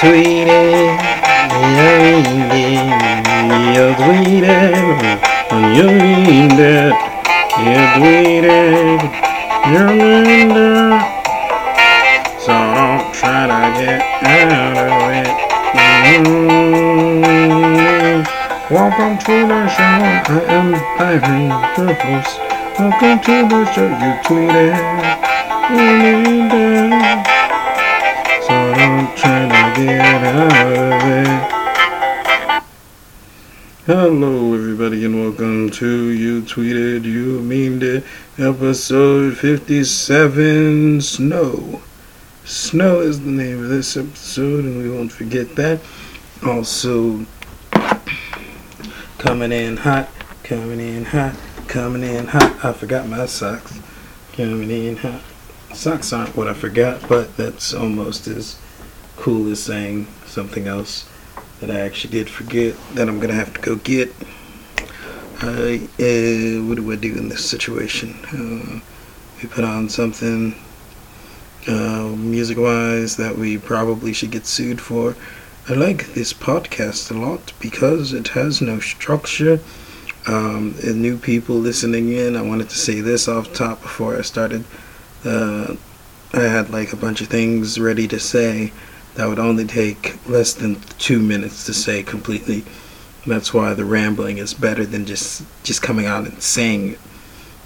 You tweeted, you tweeted, you tweeted, you tweeted, you tweeted. So don't try to get out of it. Mm. Welcome to the show. I am Byron, host. Welcome to the show. You tweeted, you Hello, everybody, and welcome to You Tweeted, You Memed It, episode 57 Snow. Snow is the name of this episode, and we won't forget that. Also, coming in hot, coming in hot, coming in hot. I forgot my socks. Coming in hot. Socks aren't what I forgot, but that's almost as cool as saying something else that I actually did forget that I'm gonna have to go get. I, uh, what do I do in this situation? Uh, we put on something uh, music wise that we probably should get sued for. I like this podcast a lot because it has no structure. Um, and new people listening in, I wanted to say this off top before I started. Uh, I had like a bunch of things ready to say that would only take less than two minutes to say completely. That's why the rambling is better than just just coming out and saying it.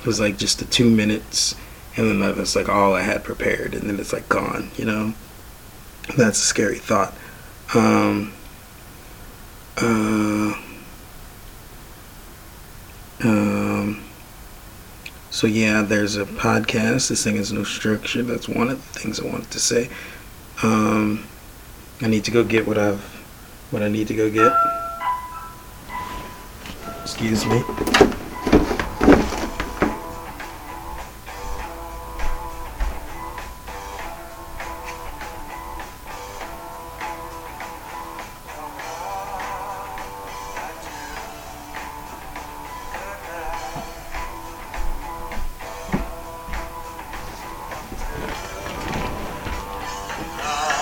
It was like just the two minutes, and then that's like all I had prepared, and then it's like gone. You know, that's a scary thought. Um, uh, um, so yeah, there's a podcast. This thing has no structure. That's one of the things I wanted to say. Um, I need to go get what I've what I need to go get. Excuse me.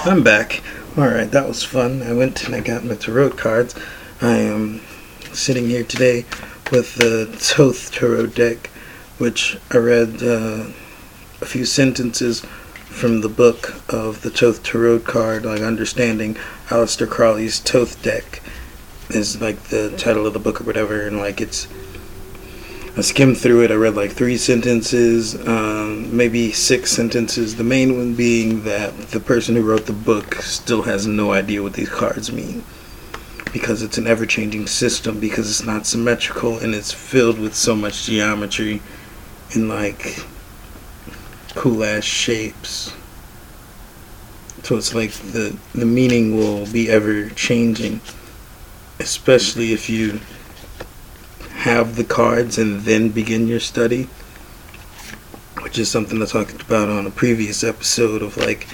I'm back. Alright, that was fun. I went and I got my tarot cards. I am sitting here today with the Thoth Tarot deck, which I read uh, a few sentences from the book of the Thoth Tarot card, like Understanding Aleister Crowley's Thoth deck is like the title of the book or whatever, and like it's I skimmed through it. I read like three sentences, maybe six sentences. The main one being that the person who wrote the book still has no idea what these cards mean because it's an ever changing system, because it's not symmetrical, and it's filled with so much geometry and like cool ass shapes. So it's like the the meaning will be ever changing, especially if you have the cards and then begin your study, which is something I talked about on a previous episode of like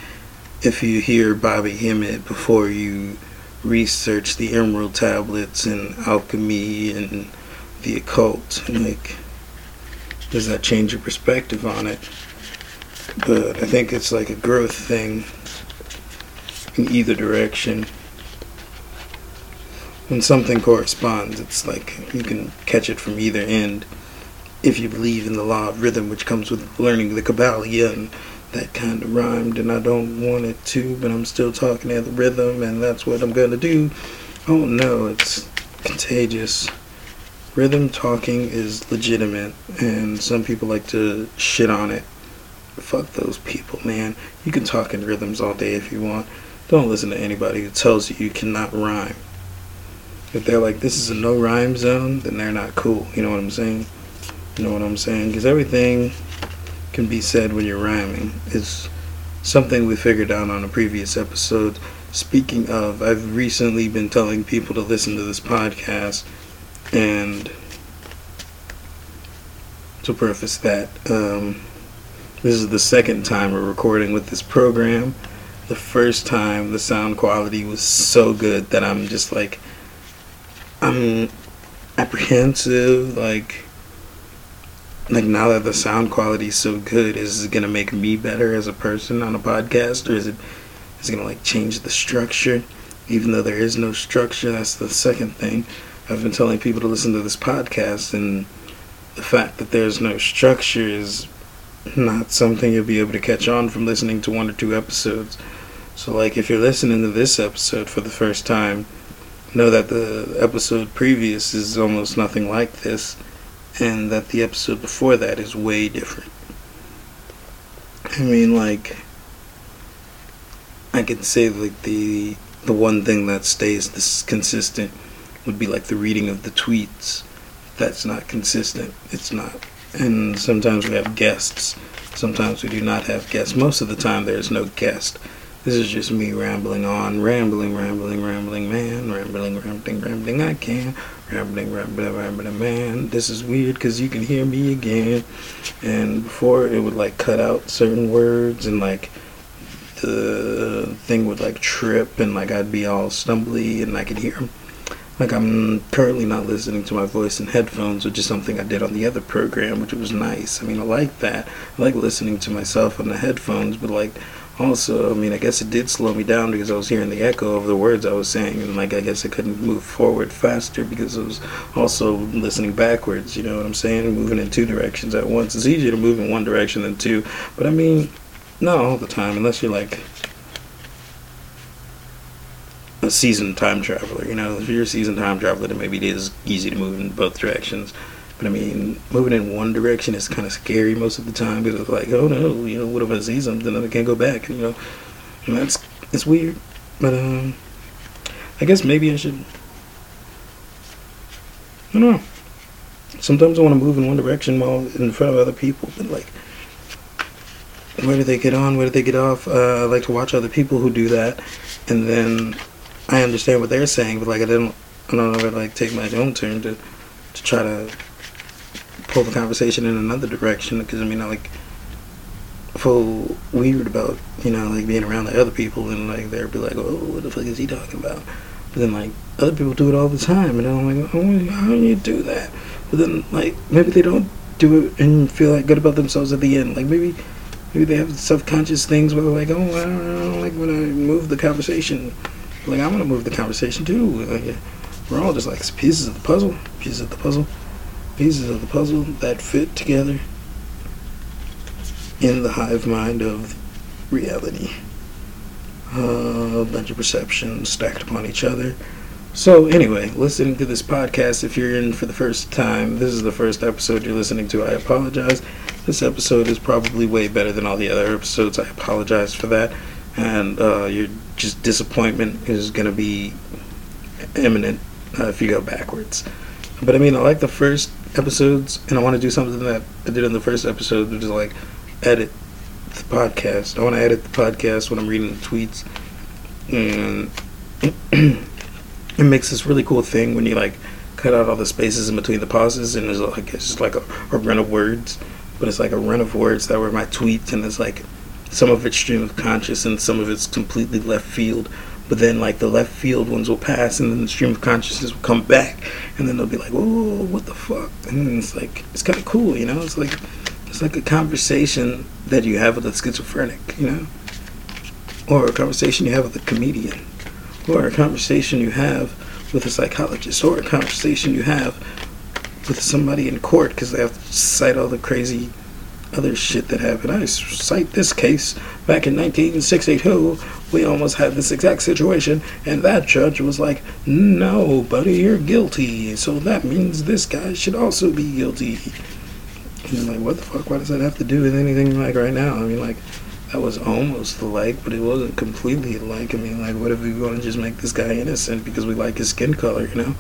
if you hear Bobby Hemmitt before you research the emerald tablets and alchemy and the occult, like does that change your perspective on it? But I think it's like a growth thing in either direction when something corresponds, it's like you can catch it from either end if you believe in the law of rhythm, which comes with learning the Kabbalah and that kind of rhymed, and I don't want it to, but I'm still talking at the rhythm, and that's what I'm gonna do. Oh no, it's contagious. Rhythm talking is legitimate, and some people like to shit on it. Fuck those people, man. You can talk in rhythms all day if you want. Don't listen to anybody who tells you you cannot rhyme if they're like this is a no rhyme zone, then they're not cool. You know what I'm saying? You know what I'm saying? Because everything can be said when you're rhyming. It's something we figured out on a previous episode. Speaking of, I've recently been telling people to listen to this podcast, and to preface that, um, this is the second time we're recording with this program. The first time the sound quality was so good that I'm just like I'm apprehensive. Like, like now that the sound quality is so good, is it gonna make me better as a person on a podcast, or is it is gonna like change the structure, even though there is no structure. That's the second thing. I've been telling people to listen to this podcast, and the fact that there's no structure is not something you'll be able to catch on from listening to one or two episodes. So, like, if you're listening to this episode for the first time, know that the episode previous is almost nothing like this, and that the episode before that is way different. I mean, like, I can say like the the one thing that stays this consistent would be like the reading of the tweets. That's not consistent. It's not. And sometimes we have guests. Sometimes we do not have guests. Most of the time, there's no guest. This is just me rambling on, rambling, rambling, rambling, man, rambling, rambling, rambling. I can, rambling, rambling, rambling, man. This is weird because you can hear me again. And before it would like cut out certain words and like the thing would like trip and like I'd be all stumbly and I could hear. Like I'm currently not listening to my voice in headphones, which is something I did on the other program, which was nice. I mean, I like that. I like listening to myself on the headphones, but like also, I mean, I guess it did slow me down because I was hearing the echo of the words I was saying, and like I guess I couldn't move forward faster because I was also listening backwards. You know what I'm saying? Moving in two directions at once. It's easier to move in one direction than two, but I mean, not all the time, unless you're like a seasoned time traveler. You know, if you're a seasoned time traveler, then maybe it is easy to move in both directions. But I mean, moving in one direction is kind of scary most of the time because it's like, oh no, you know, what if I see something and I can't go back? You know, and that's it's weird. But um, I guess maybe I should. I don't know. Sometimes I want to move in one direction while in front of other people, but like, where do they get on? Where do they get off? Uh, I like to watch other people who do that, and then I understand what they're saying, but like I don't, I don't know, if I like take my own turn to to try to pull the conversation in another direction because I mean I like feel weird about you know like being around the other people and like they'll be like oh what the fuck is he talking about? But then like other people do it all the time and I'm like oh how do you do that? But then like maybe they don't do it and feel like good about themselves at the end. Like maybe maybe they have self-conscious things where they're like oh I don't, I don't like when I move the conversation. Like I want to move the conversation too. Like, we're all just like pieces of the puzzle pieces of the puzzle pieces of the puzzle that fit together in the hive mind of reality. Uh, a bunch of perceptions stacked upon each other. So, anyway, listening to this podcast, if you're in for the first time, this is the first episode you're listening to, I apologize. This episode is probably way better than all the other episodes. I apologize for that. And uh, your just disappointment is going to be imminent uh, if you go backwards. But I mean, I like the first episodes, and I want to do something that I did in the first episode, which is like edit the podcast. I want to edit the podcast when I'm reading the tweets, and it makes this really cool thing when you like cut out all the spaces in between the pauses, and there's like it's just like a, a run of words, but it's like a run of words that were my tweets, and it's like some of it's stream of conscious and some of it's completely left field but then like the left field ones will pass and then the stream of consciousness will come back and then they'll be like whoa what the fuck? And it's like it's kind of cool you know? It's like it's like a conversation that you have with a schizophrenic you know? Or a conversation you have with a comedian or a conversation you have with a psychologist or a conversation you have with somebody in court because they have to cite all the crazy other shit that happened. I cite this case back in 1962. We almost had this exact situation, and that judge was like, "No, buddy, you're guilty. So that means this guy should also be guilty." And I'm like, "What the fuck? Why does that have to do with anything like right now?" I mean, like. That was almost alike, but it wasn't completely alike. I mean, like, what if we want to just make this guy innocent because we like his skin color, you know?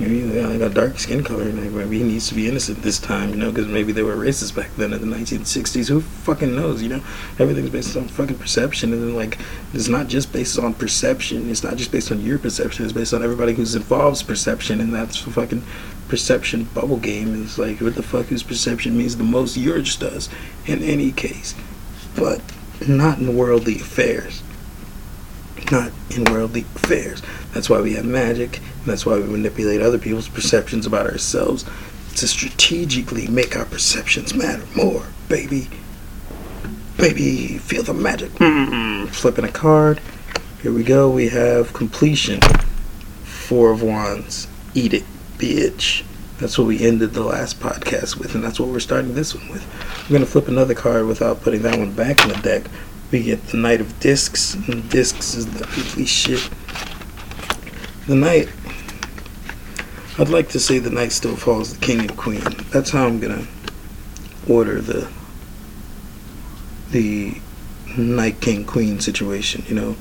Maybe I got dark skin color, and maybe he needs to be innocent this time, you know, because maybe they were racist back then in the 1960s. Who fucking knows, you know? Everything's based on fucking perception, and then, like, it's not just based on perception. It's not just based on your perception. It's based on everybody who's involved's perception, and that's fucking perception bubble game. Is like, what the fuck whose perception means the most? Yours does, in any case. But not in worldly affairs. Not in worldly affairs. That's why we have magic and that's why we manipulate other people's perceptions about ourselves to strategically make our perceptions matter more, baby. Baby, feel the magic. Mm-hmm. Flipping a card, Here we go. We have completion. Four of Wands. Eat it, bitch. That's what we ended the last podcast with, and that's what we're starting this one with. We're gonna flip another card without putting that one back in the deck. We get the Knight of Discs, and Discs is the ugly shit. The Knight. I'd like to say the Knight still falls the King and Queen. That's how I'm gonna order the the Knight King Queen situation. You know,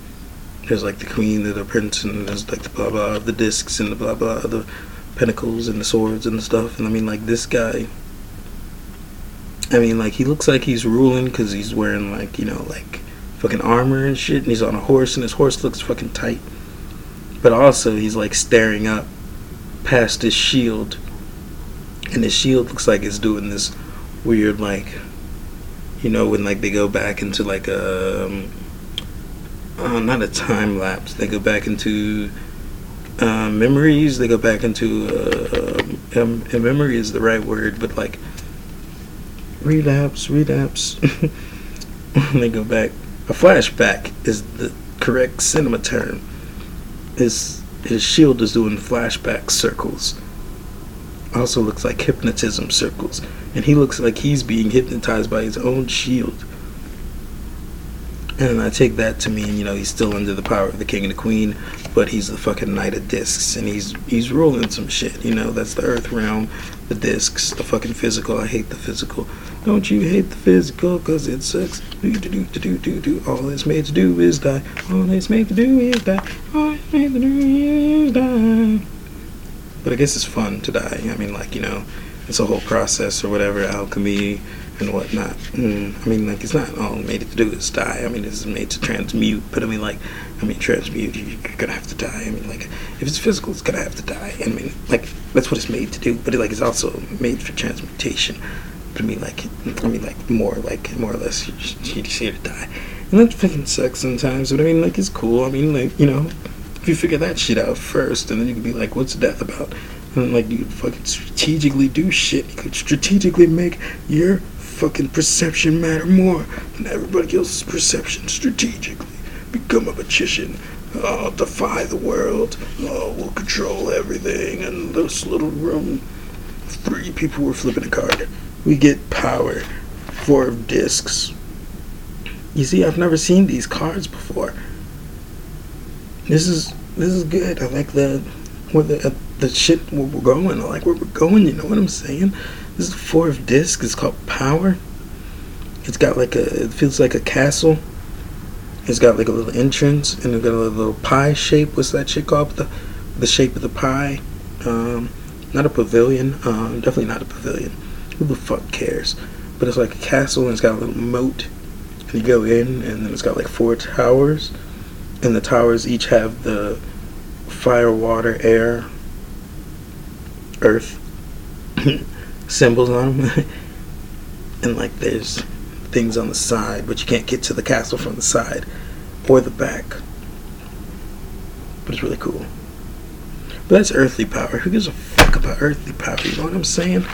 there's like the Queen, and the Prince, and there's like the blah blah, of the discs, and the blah blah, of the pentacles and the swords and the stuff. And I mean, like this guy. I mean, like he looks like he's ruling because he's wearing like you know like fucking armor and shit, and he's on a horse, and his horse looks fucking tight. But also, he's like staring up past his shield, and his shield looks like it's doing this weird like, you know, when like they go back into like a, um, uh, not a time lapse. They go back into uh, memories. They go back into uh, um, memory is the right word, but like relapse, relapse. they go back. A flashback is the correct cinema term. His his shield is doing flashback circles. Also looks like hypnotism circles, and he looks like he's being hypnotized by his own shield. And I take that to mean, you know, he's still under the power of the king and the queen, but he's the fucking knight of discs, and he's he's ruling some shit. You know, that's the earth realm, the discs, the fucking physical. I hate the physical. Don't you hate the physical? Cause it sucks. Do do do do do do. All it's made to do is die. All it's made to do is die. All it's made to do is die. But I guess it's fun to die. I mean, like you know, it's a whole process or whatever, alchemy and whatnot. Mm, I mean, like it's not all made to do is die. I mean, it's made to transmute. But I mean, like, I mean, transmute. You're gonna have to die. I mean, like, if it's physical, it's gonna have to die. I mean, like, that's what it's made to do. But it, like, it's also made for transmutation. But I mean, like, I mean, like, more, like, more or less, you're just, you're just here to die. And that fucking sucks sometimes. But I mean, like, it's cool. I mean, like, you know, if you figure that shit out first, and then you can be like, what's death about? And like, you could fucking strategically do shit. You could strategically make your fucking perception matter more than everybody else's perception strategically. Become a magician. Oh, defy the world. Oh, we'll control everything. in this little room, three people were flipping a card we get power. Four of discs. You see, I've never seen these cards before. This is this is good. I like the where the uh, the shit where we're going. I like where we're going. You know what I'm saying? This is four of discs. It's called power. It's got like a. It feels like a castle. It's got like a little entrance and it's got a little pie shape. What's that shit called? The the shape of the pie. Um, not a pavilion. Um, definitely not a pavilion who the fuck cares? But it's like a castle and it's got a little moat. And you go in and then it's got like four towers. And the towers each have the fire, water, air, earth symbols on them. and like there's things on the side, but you can't get to the castle from the side or the back. But it's really cool. But that's earthly power. Who gives a fuck about earthly power? You know what I'm saying?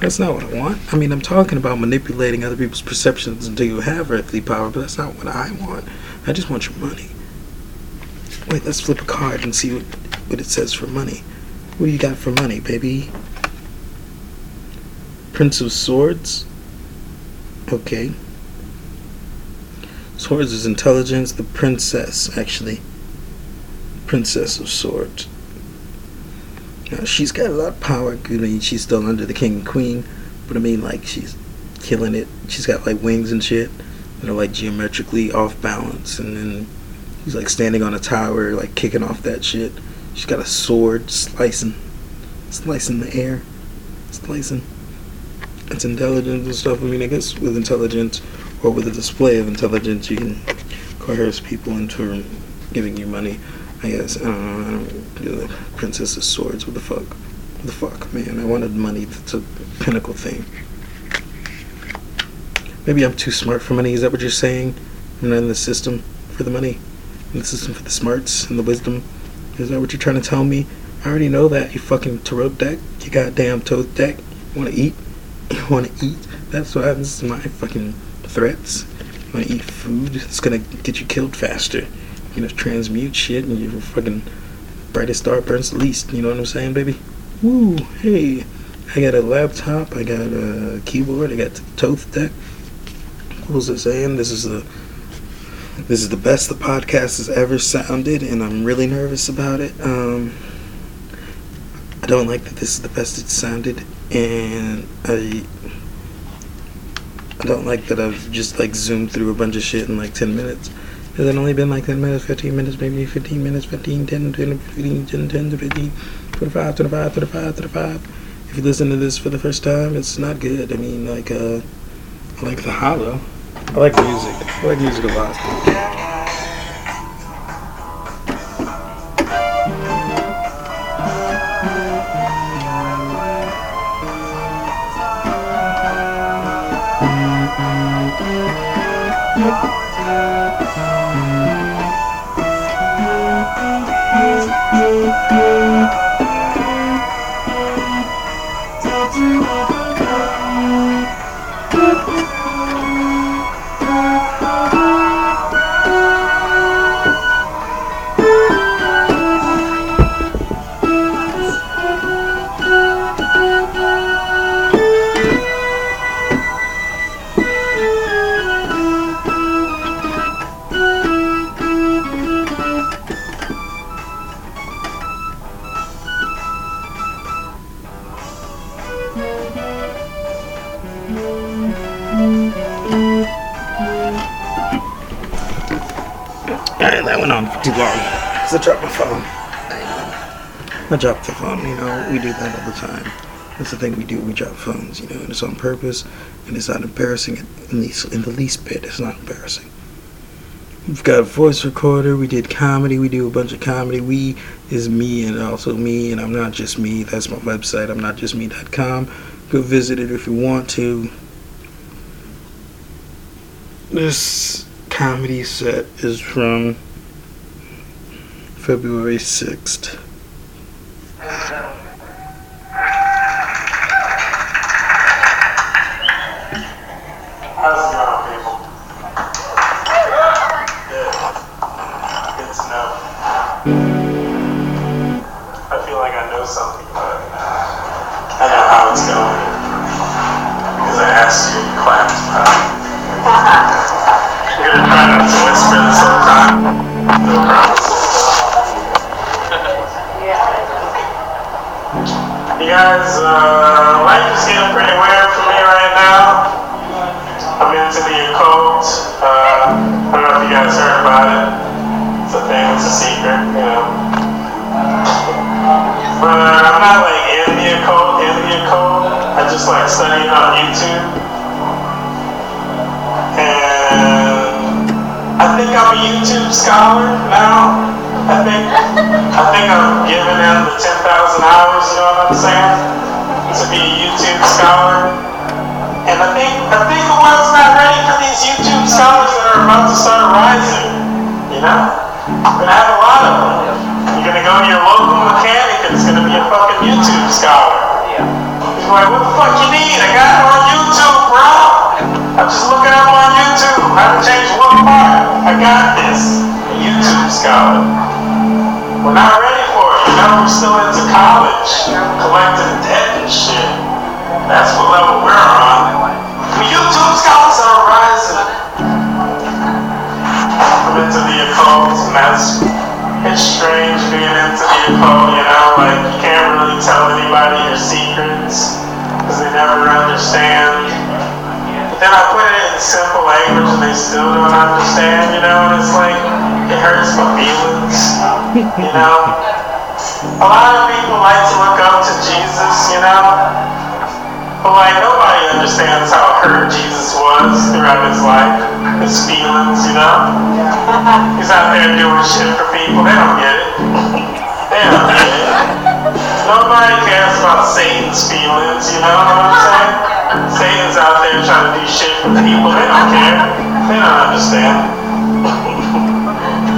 That's not what I want. I mean, I'm talking about manipulating other people's perceptions until you have earthly power, but that's not what I want. I just want your money. Wait, let's flip a card and see what, what it says for money. What do you got for money, baby? Prince of Swords. Okay. Swords is intelligence. The princess, actually. Princess of Swords. Now, she's got a lot of power. I mean, she's still under the king and queen, but I mean, like, she's killing it. She's got like wings and shit that are like geometrically off balance, and then she's like standing on a tower, like kicking off that shit. She's got a sword slicing, slicing the air, slicing. It's intelligence and stuff. I mean, I guess with intelligence or with a display of intelligence, you can coerce people into giving you money. I guess. I don't know. Princess of Swords. What the fuck? What the fuck, man? I wanted money. It's a pinnacle thing. Maybe I'm too smart for money. Is that what you're saying? I'm not in the system for the money. In the system for the smarts and the wisdom. Is that what you're trying to tell me? I already know that. You fucking tarot deck. You goddamn toad deck. To eat? You want to eat? That's what happens to my fucking threats. You want to eat food that's gonna get you killed faster. You know, transmute shit, and your fucking brightest star burns least. You know what I'm saying, baby? Woo! Hey, I got a laptop. I got a keyboard. I got the Thoth deck. What was I saying? This is a this is the best the podcast has ever sounded, and I'm really nervous about it. Um, I don't like that this is the best it sounded, and I I don't like that I've just like zoomed through a bunch of shit in like 10 minutes. Has it only been like 10 minutes, 15 minutes, maybe 15 minutes, 15, 10, 10, 15, 10, 10, 15, 25, 25, 25, 25. If you listen to this for the first time, it's not good. I mean, like, uh, I like the hollow. I like music. I like music a lot. It's the thing we do. We drop phones, you know, and it's on purpose, and it's not embarrassing in the, in the least bit. It's not embarrassing. We've got a voice recorder. We did comedy. We do a bunch of comedy. We is me and also me, and I'm not just me. That's my website. I'm not just me.com. Go visit it if you want to. This comedy set is from February 6th. But I'm not like alien code, alien code. I just like study it on YouTube. And I think I'm a YouTube scholar now. I think I think I'm giving them the ten thousand hours, you know what I'm saying? To be a YouTube scholar. And I think I think the world's not ready for these YouTube scholars that are about to start rising, you know? We're gonna have a lot of them. Gonna go to your local mechanic and it's gonna be a fucking YouTube scholar. Yeah. He's like, what the fuck you need? I got it on YouTube, bro. I'm just looking up on YouTube how to change one part. I got this. A YouTube scholar. We're not ready for it. You know, we're still into college, collecting debt and shit. That's what level we're on. YouTube scholars are rising. I'm into the occult, and that's it's strange being into info, you know, like you can't really tell anybody your secrets because they never understand. But then I put it in simple language and they still don't understand, you know, and it's like it hurts my feelings, you know. A lot of people like to look up to Jesus, you know. But like nobody understands how hurt Jesus was throughout his life, his feelings, you know? Yeah. He's out there doing shit for people. They don't get it. They don't get it. Nobody cares about Satan's feelings, you know what I'm saying? Satan's out there trying to do shit for people. They don't care. They don't understand.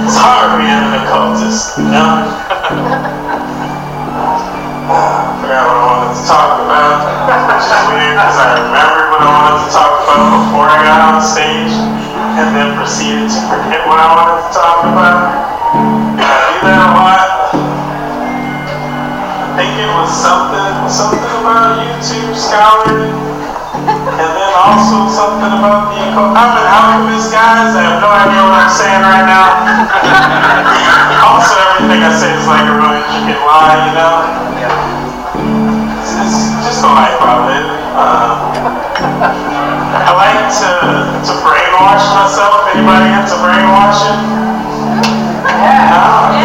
it's hard being an occultist, you know? I forgot what I wanted to talk about, which is weird because I remembered what I wanted to talk about before I got on stage, and then proceeded to forget what I wanted to talk about. I do that a lot. I think it was something, something about YouTube scouring, and then also something about the. I'm an alchemist, guys. I have no idea what I'm saying right now. also, everything I say is like a really chicken lie, you know. It's, it's just the life I live. Um, I like to to brainwash myself. Anybody into brainwashing? yeah.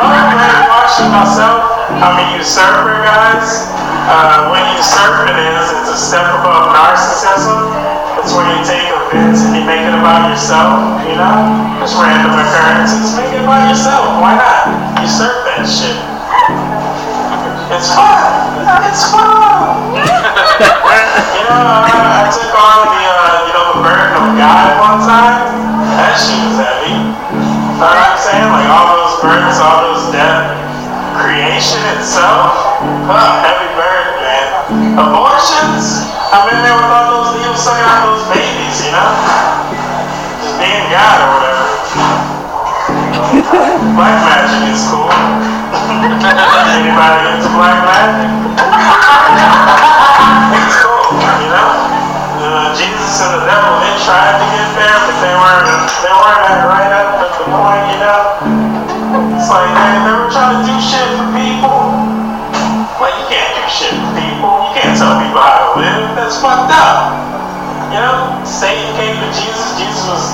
I love brainwashing myself. I'm a usurper, guys. Uh, what usurping is, it's a step above narcissism. It's when you take events and you make it about yourself, you know? Just random occurrences. Make it about yourself. Why not? Usurp that shit. It's fun. It's fun. you know, I, I took on the, uh, you know, the burden of God one time. That shit was heavy. You know what I'm saying? Like all those burdens, all those death, creation itself. Huh, heavy burden, man. Abortions. I'm in there with all those needles sucking out those babies, you know? Just being God or whatever. Black magic is cool. Anybody into black magic? It's cool, you know? Uh, Jesus and the devil, they tried to get there, but they weren't, they weren't right up at the point, you know? It's like, man, they were trying to do shit for people. Like, you can't do shit for people. You can't tell people how to live. That's fucked up. You know, Satan came to Jesus. Jesus was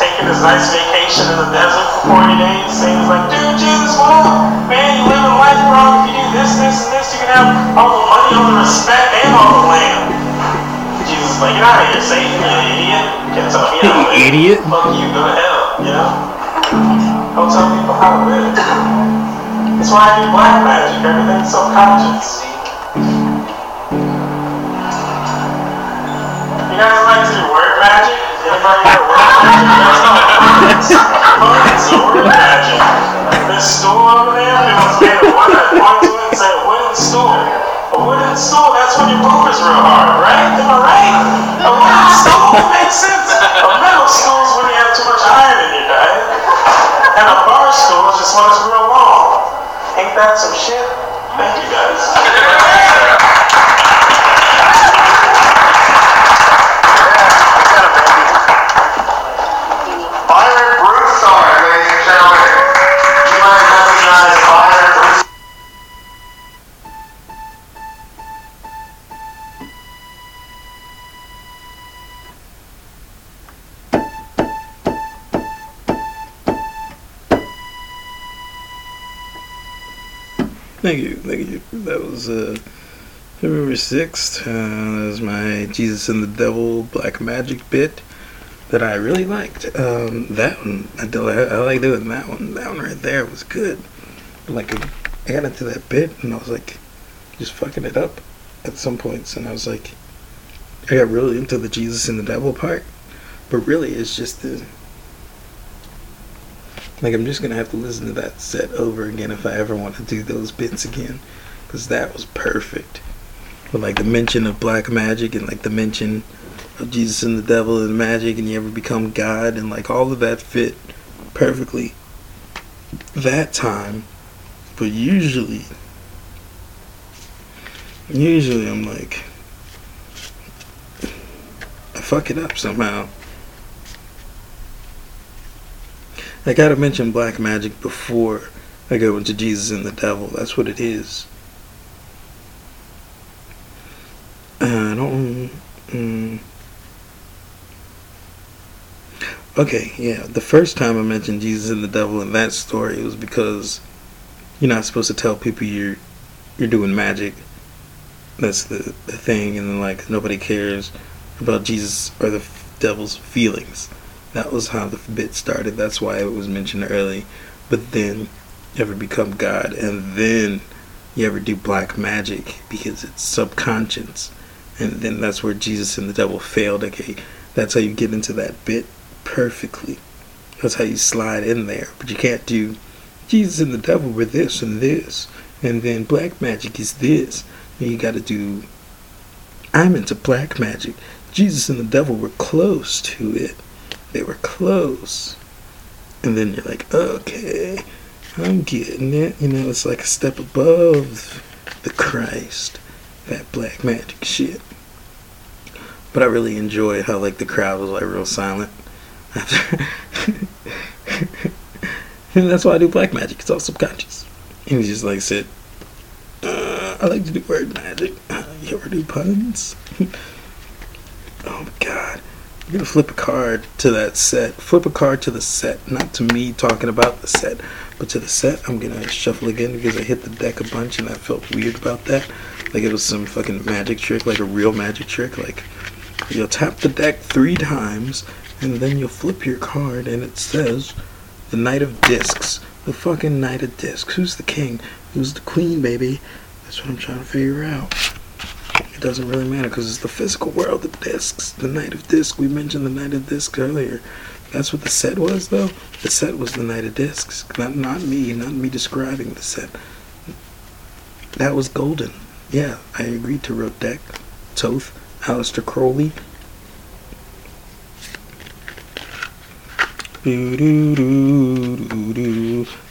taking his nice vacation in the desert for 40 days. Satan's like, dude, Jesus, what up? Man, you living life wrong. If you do this, this, and this, you can have all the money, all the respect, and all the land. Jesus is like, get out of here, Satan, you idiot. You can't tell me how to live. Idiot. Fuck you, go to hell, you know? Don't tell people how to live. That's why I do black magic. Everything's subconscious. You guys like to do word magic? Anybody know word magic? Some shit? Thank you Thank you, thank you. That was uh, November 6th. Uh, that was my Jesus and the Devil Black Magic bit that I really liked. Um, that one, I, I like doing that one. That one right there was good. Like, I got into that bit and I was like, just fucking it up at some points. And I was like, I got really into the Jesus and the Devil part. But really, it's just the. Like, I'm just gonna have to listen to that set over again if I ever want to do those bits again. Because that was perfect. With, like, the mention of black magic and, like, the mention of Jesus and the devil and magic and you ever become God and, like, all of that fit perfectly that time. But usually, usually I'm like, I fuck it up somehow. I gotta mention black magic before I go into Jesus and the devil. That's what it is. Uh, I don't. Mm, okay, yeah. The first time I mentioned Jesus and the devil in that story, it was because you're not supposed to tell people you're you're doing magic. That's the, the thing, and then like nobody cares about Jesus or the devil's feelings. That was how the bit started. That's why it was mentioned early. But then you ever become God, and then you ever do black magic because it's subconscious, and then that's where Jesus and the devil failed. Okay, that's how you get into that bit perfectly. That's how you slide in there. But you can't do Jesus and the devil were this and this, and then black magic is this. And you got to do. I'm into black magic. Jesus and the devil were close to it. They were close. and then you're like, okay, I'm getting it. You know, it's like a step above the Christ, that black magic shit. But I really enjoy how like the crowd was like real silent. and that's why I do black magic. It's all subconscious. And he just like said, uh, I like to do word magic. Uh, you ever do puns? oh my god. I'm gonna flip a card to that set. Flip a card to the set, not to me talking about the set, but to the set. I'm gonna shuffle again because I hit the deck a bunch and I felt weird about that. Like it was some fucking magic trick, like a real magic trick. Like you'll tap the deck three times and then you'll flip your card and it says the Knight of Discs. The fucking Knight of Discs. Who's the king? Who's the queen, baby? That's what I'm trying to figure out. Doesn't really matter because it's the physical world the discs. The Knight of Discs. We mentioned the Knight of Discs earlier. That's what the set was, though. The set was the Knight of Discs. Not, not me. Not me describing the set. That was golden. Yeah, I agreed to wrote deck. Thoth, Aleister Crowley.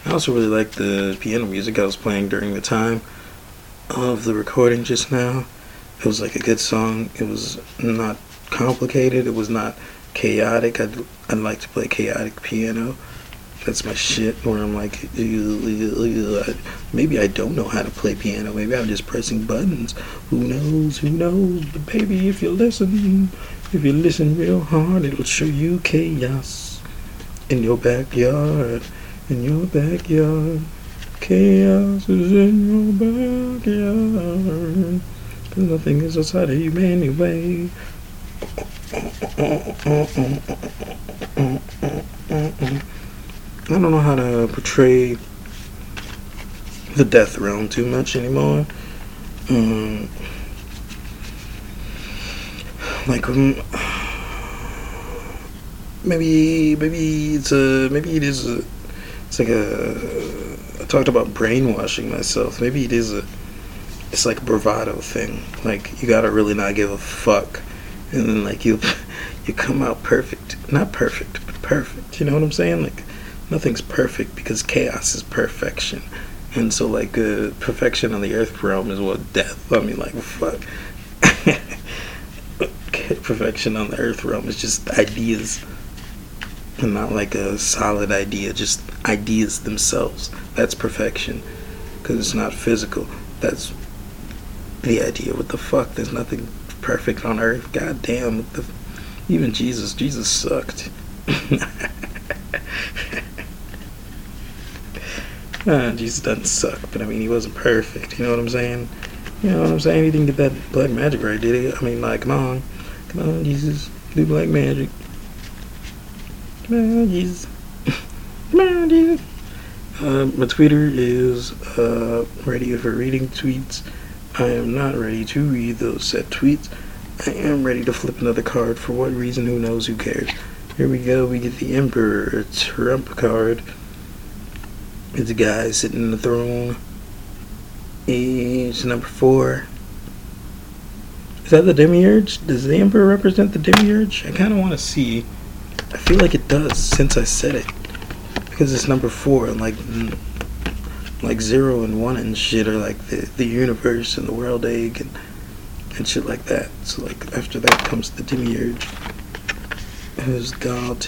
I also really like the piano music I was playing during the time of the recording just now. It was like a good song. It was not complicated. It was not chaotic. I'd, I'd like to play chaotic piano. That's my shit. Where I'm like, maybe I don't know how to play piano. Maybe I'm just pressing buttons. Who knows? Who knows? But baby, if you listen, if you listen real hard, it'll show you chaos in your backyard. In your backyard. Chaos is in your backyard. Cause nothing is outside of you anyway. I don't know how to portray the death realm too much anymore. Um, like um, maybe maybe it's a maybe it is a it's like a I talked about brainwashing myself. Maybe it is a it's like a bravado thing. Like you gotta really not give a fuck, and then like you you come out perfect. Not perfect, but perfect. You know what I'm saying? Like nothing's perfect because chaos is perfection. And so like uh, perfection on the earth realm is what death. I mean like fuck. perfection on the earth realm is just ideas and not like a solid idea, just ideas themselves. That's perfection because it's not physical. That's the idea. What the fuck? There's nothing perfect on earth. God damn. The, even Jesus. Jesus sucked. uh, Jesus doesn't suck, but I mean, he wasn't perfect. You know what I'm saying? You know what I'm saying? He didn't get that black magic right, did he? I mean, like, come on. Come on, Jesus. Do black magic. Come on, Jesus. come on, Jesus. Uh, my Twitter is uh, ready for reading tweets. I am not ready to read those set tweets. I am ready to flip another card. For what reason? Who knows? Who cares? Here we go. We get the Emperor Trump card. It's a guy sitting in the throne. It's number four. Is that the demiurge? Does the Emperor represent the demiurge? I kind of want to see. I feel like it does since I said it. Because it's number four, and like mm. Like zero and one and shit are like the, the universe and the world egg and and shit like that. So like after that comes the demiurge, who's God,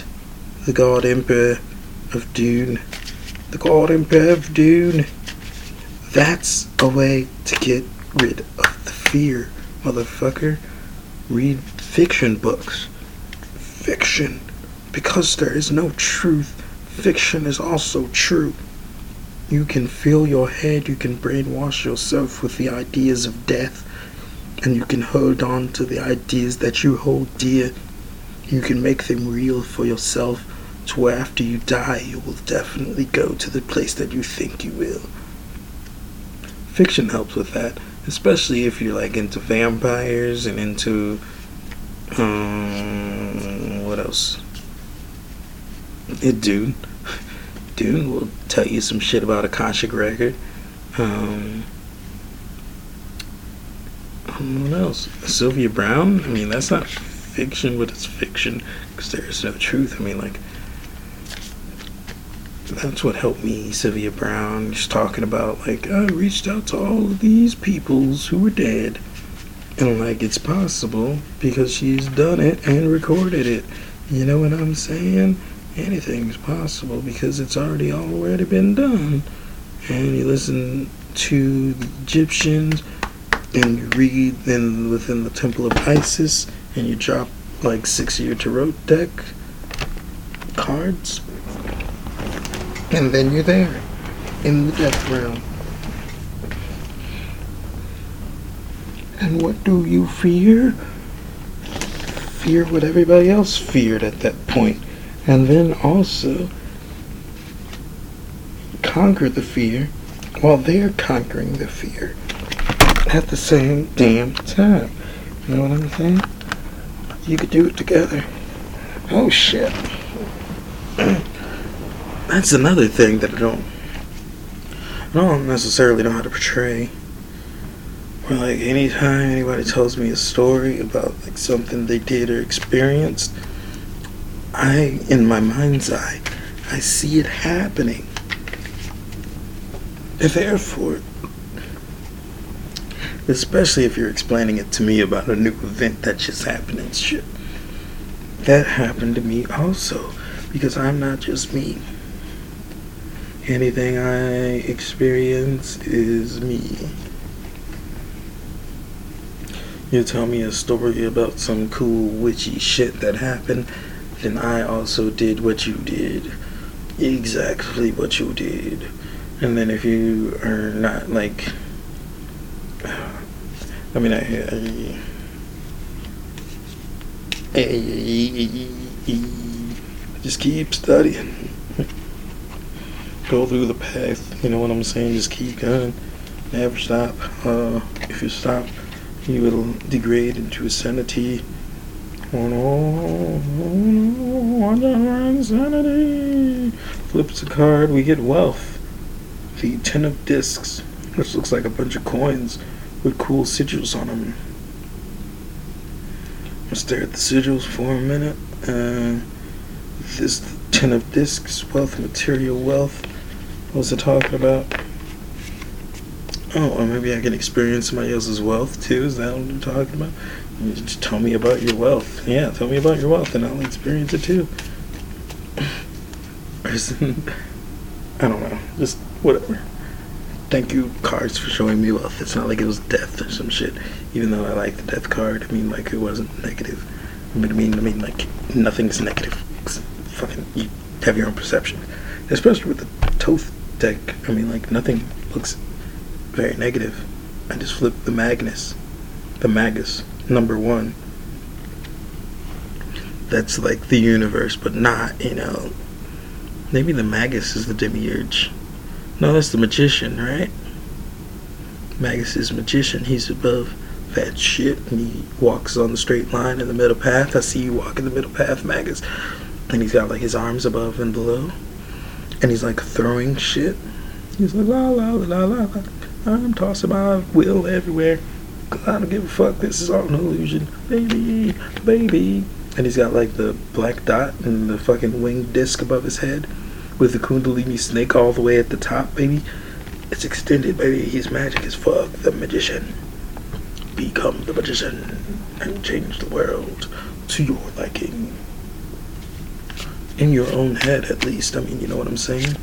the God Emperor of Dune, the God Emperor of Dune. That's a way to get rid of the fear, motherfucker. Read fiction books. Fiction. Because there is no truth, fiction is also true. You can fill your head, you can brainwash yourself with the ideas of death, and you can hold on to the ideas that you hold dear. You can make them real for yourself to where after you die, you will definitely go to the place that you think you will. Fiction helps with that, especially if you're like into vampires and into um what else? It dude. Dune will tell you some shit about a Akashic Record. Um, what else? Sylvia Browne? I mean, that's not fiction, but it's fiction because there is no truth. I mean, like, that's what helped me, Sylvia Browne. She's talking about like I reached out to all of these peoples who were dead, and like it's possible because she's done it and recorded it. You know what I'm saying? Anything's possible because it's already already been done. And you listen to the Egyptians, and you read then within the Temple of Isis, and you drop like six-year tarot deck cards and then you're there in the death realm. And what do you fear? Fear what everybody else feared at that point. And then also conquer the fear while they're conquering the fear at the same damn time. You know what I'm saying? You could do it together. Oh shit. That's another thing that I don't I don't necessarily know how to portray. Like anytime anybody tells me a story about like something they did or experienced, I in my mind's eye, I see it happening. Therefore, especially if you're explaining it to me about a new event that just happened and shit. That happened to me also because I'm not just me. Anything I experience is me. You tell me a story about some cool witchy shit that happened, then I also did what you did. Exactly what you did. And then if you are not like. I mean, I. I, just keep studying go through the path. You know what I'm saying? Just keep going. Never stop. Uh, if you stop, you will degrade into insanity. Oh no, insanity. Flips a card, we get wealth. The Ten of Discs, which looks like a bunch of coins with cool sigils on them. I stare at the sigils for a minute. Uh, this Ten of Discs, wealth, material wealth. What's it talking about? Oh, or maybe I can experience somebody else's wealth too. Is that what you're talking about? Just tell me about your wealth. Yeah, tell me about your wealth, and I'll experience it too. I don't know. Just whatever. Thank you, cards, for showing me wealth. It's not like it was death or some shit. Even though I like the death card, I mean, like it wasn't negative. I mean, I mean, I mean like nothing's negative. Fucking, you have your own perception, especially with the Thoth deck, I mean, like, nothing looks very negative. I just flipped the Magnus, the Magus, number one. That's like the universe, but not, you know. Maybe the Magus is the demiurge. No, that's the magician, right? Magus is magician. He's above that shit, and he walks on the straight line in the middle path. I see you walk in the middle path, Magus. And he's got like his arms above and below and he's like throwing shit. He's like la la la la la. I'm tossing my will everywhere. I don't give a fuck. This is all an illusion, baby, baby. And he's got like the black dot and the fucking winged disc above his head, with the Kundalini snake all the way at the top, baby. It's extended, baby. He's magic as fuck. The magician. Become the magician and change the world to your liking in your own head at least. I mean, you know what I'm saying?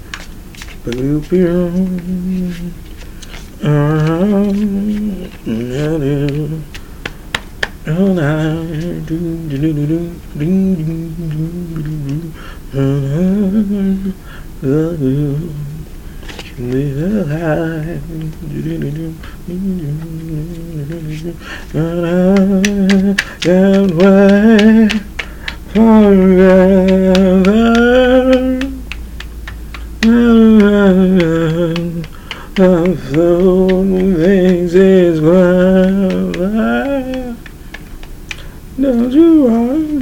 Forever. The food things is well. Don't you want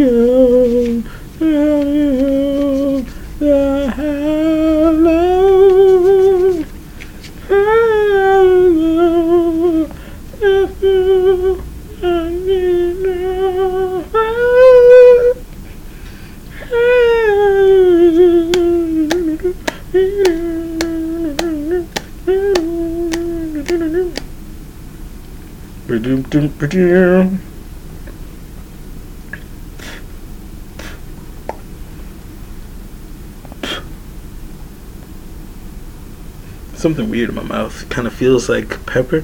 Something weird in my mouth. Kind of feels like pepper.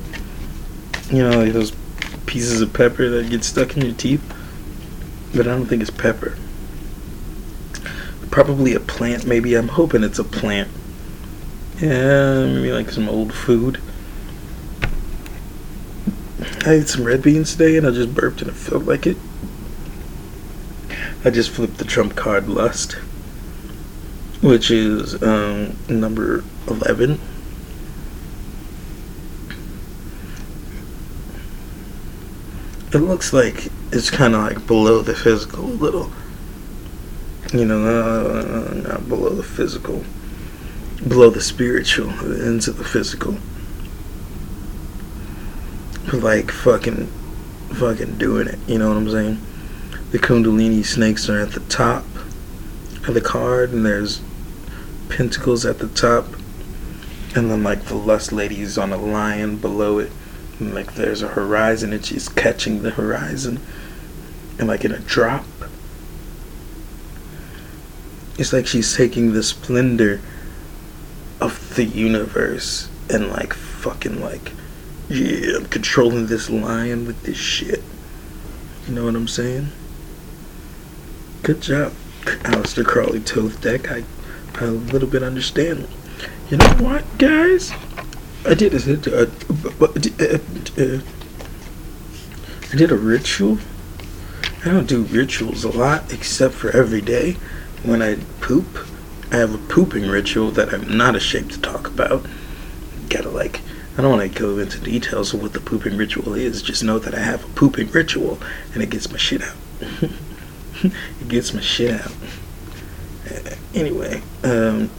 You know, like those pieces of pepper that get stuck in your teeth. But I don't think it's pepper. Probably a plant, maybe. I'm hoping it's a plant. Yeah, maybe like some old food. I ate some red beans today and I just burped and it felt like it. I just flipped the trump card lust, which is um, number 11. It looks like it's kind of like below the physical a little. You know, uh, not below the physical, below the spiritual, into the physical. Like fucking, fucking doing it. You know what I'm saying? The Kundalini snakes are at the top of the card, and there's pentacles at the top, and then like the lust lady is on a lion below it like there's a horizon and she's catching the horizon and like in a drop it's like she's taking the splendor of the universe and like fucking like yeah i'm controlling this lion with this shit you know what i'm saying good job Aleister Crowley Thoth deck I, I a little bit understand you know what guys I did a, I did a ritual. I don't do rituals a lot except for every day when I poop. I have a pooping ritual that I'm not ashamed to talk about. Gotta like, I don't want to go into details of what the pooping ritual is. Just know that I have a pooping ritual and it gets my shit out. it gets my shit out. Anyway, um,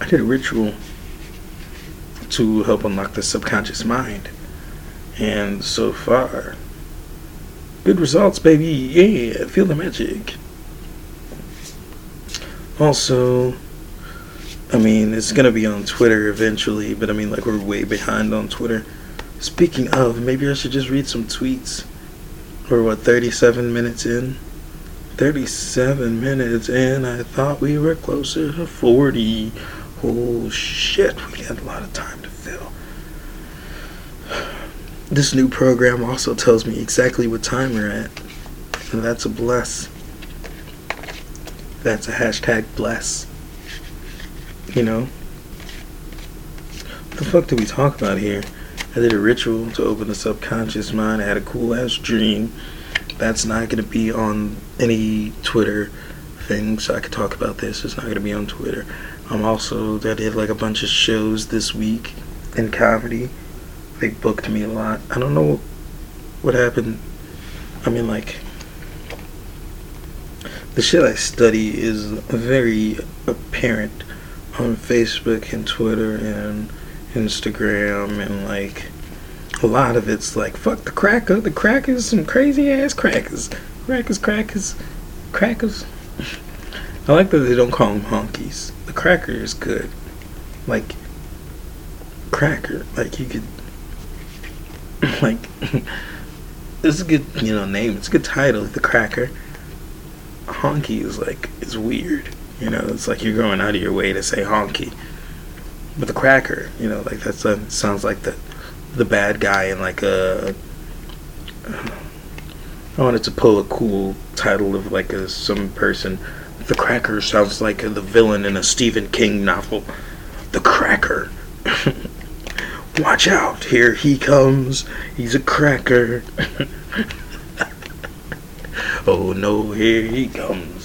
I did a ritual to help unlock the subconscious mind. And so far, good results, baby. Yeah, feel the magic. Also, I mean, it's gonna be on Twitter eventually, but I mean, like, we're way behind on Twitter. Speaking of, maybe I should just read some tweets. We're what, 37 minutes in? 37 minutes in, I thought we were closer to 40. Oh shit, we got a lot of time to fill. This new program also tells me exactly what time we're at. And that's a bless. That's a hashtag bless. You know? What the fuck do we talk about here? I did a ritual to open the subconscious mind. I had a cool ass dream. That's not going to be on any Twitter thing, so I could talk about this. It's not going to be on Twitter. I'm also I did like a bunch of shows this week in comedy. They booked me a lot. I don't know what happened. I mean, like the shit I study is very apparent on Facebook and Twitter and Instagram and like a lot of it's like fuck the cracker. The crackers, some crazy ass crackers. Crackers, crackers, crackers. I like that they don't call them honkies. The cracker is good. Like cracker, like you could like it's a good you know name. It's a good title. The cracker. Honky is like is weird. You know, it's like you're going out of your way to say honky. But the cracker, you know, like that sounds like the the bad guy in like a. I wanted to pull a cool title of like a some person the Cracker sounds like the villain in a Stephen King novel. The Cracker. Watch out, here he comes. He's a cracker. oh no, here he comes.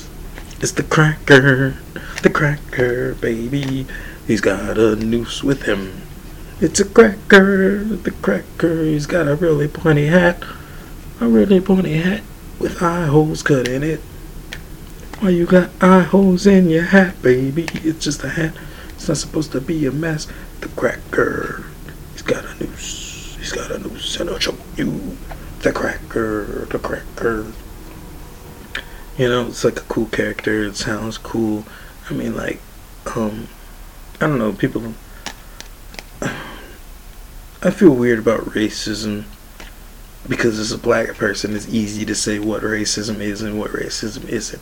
It's the cracker. The cracker, baby. He's got a noose with him. It's a cracker. The cracker. He's got a really pointy hat. A really pointy hat with eye holes cut in it. Why you got eye holes in your hat, baby? It's just a hat. It's not supposed to be a mess. The cracker. He's got a noose. He's got a noose and I'll show you. The cracker. The cracker. You know, it's like a cool character. It sounds cool. I mean, like, um, I don't know. People. I feel weird about racism because as a black person, it's easy to say what racism is and what racism isn't.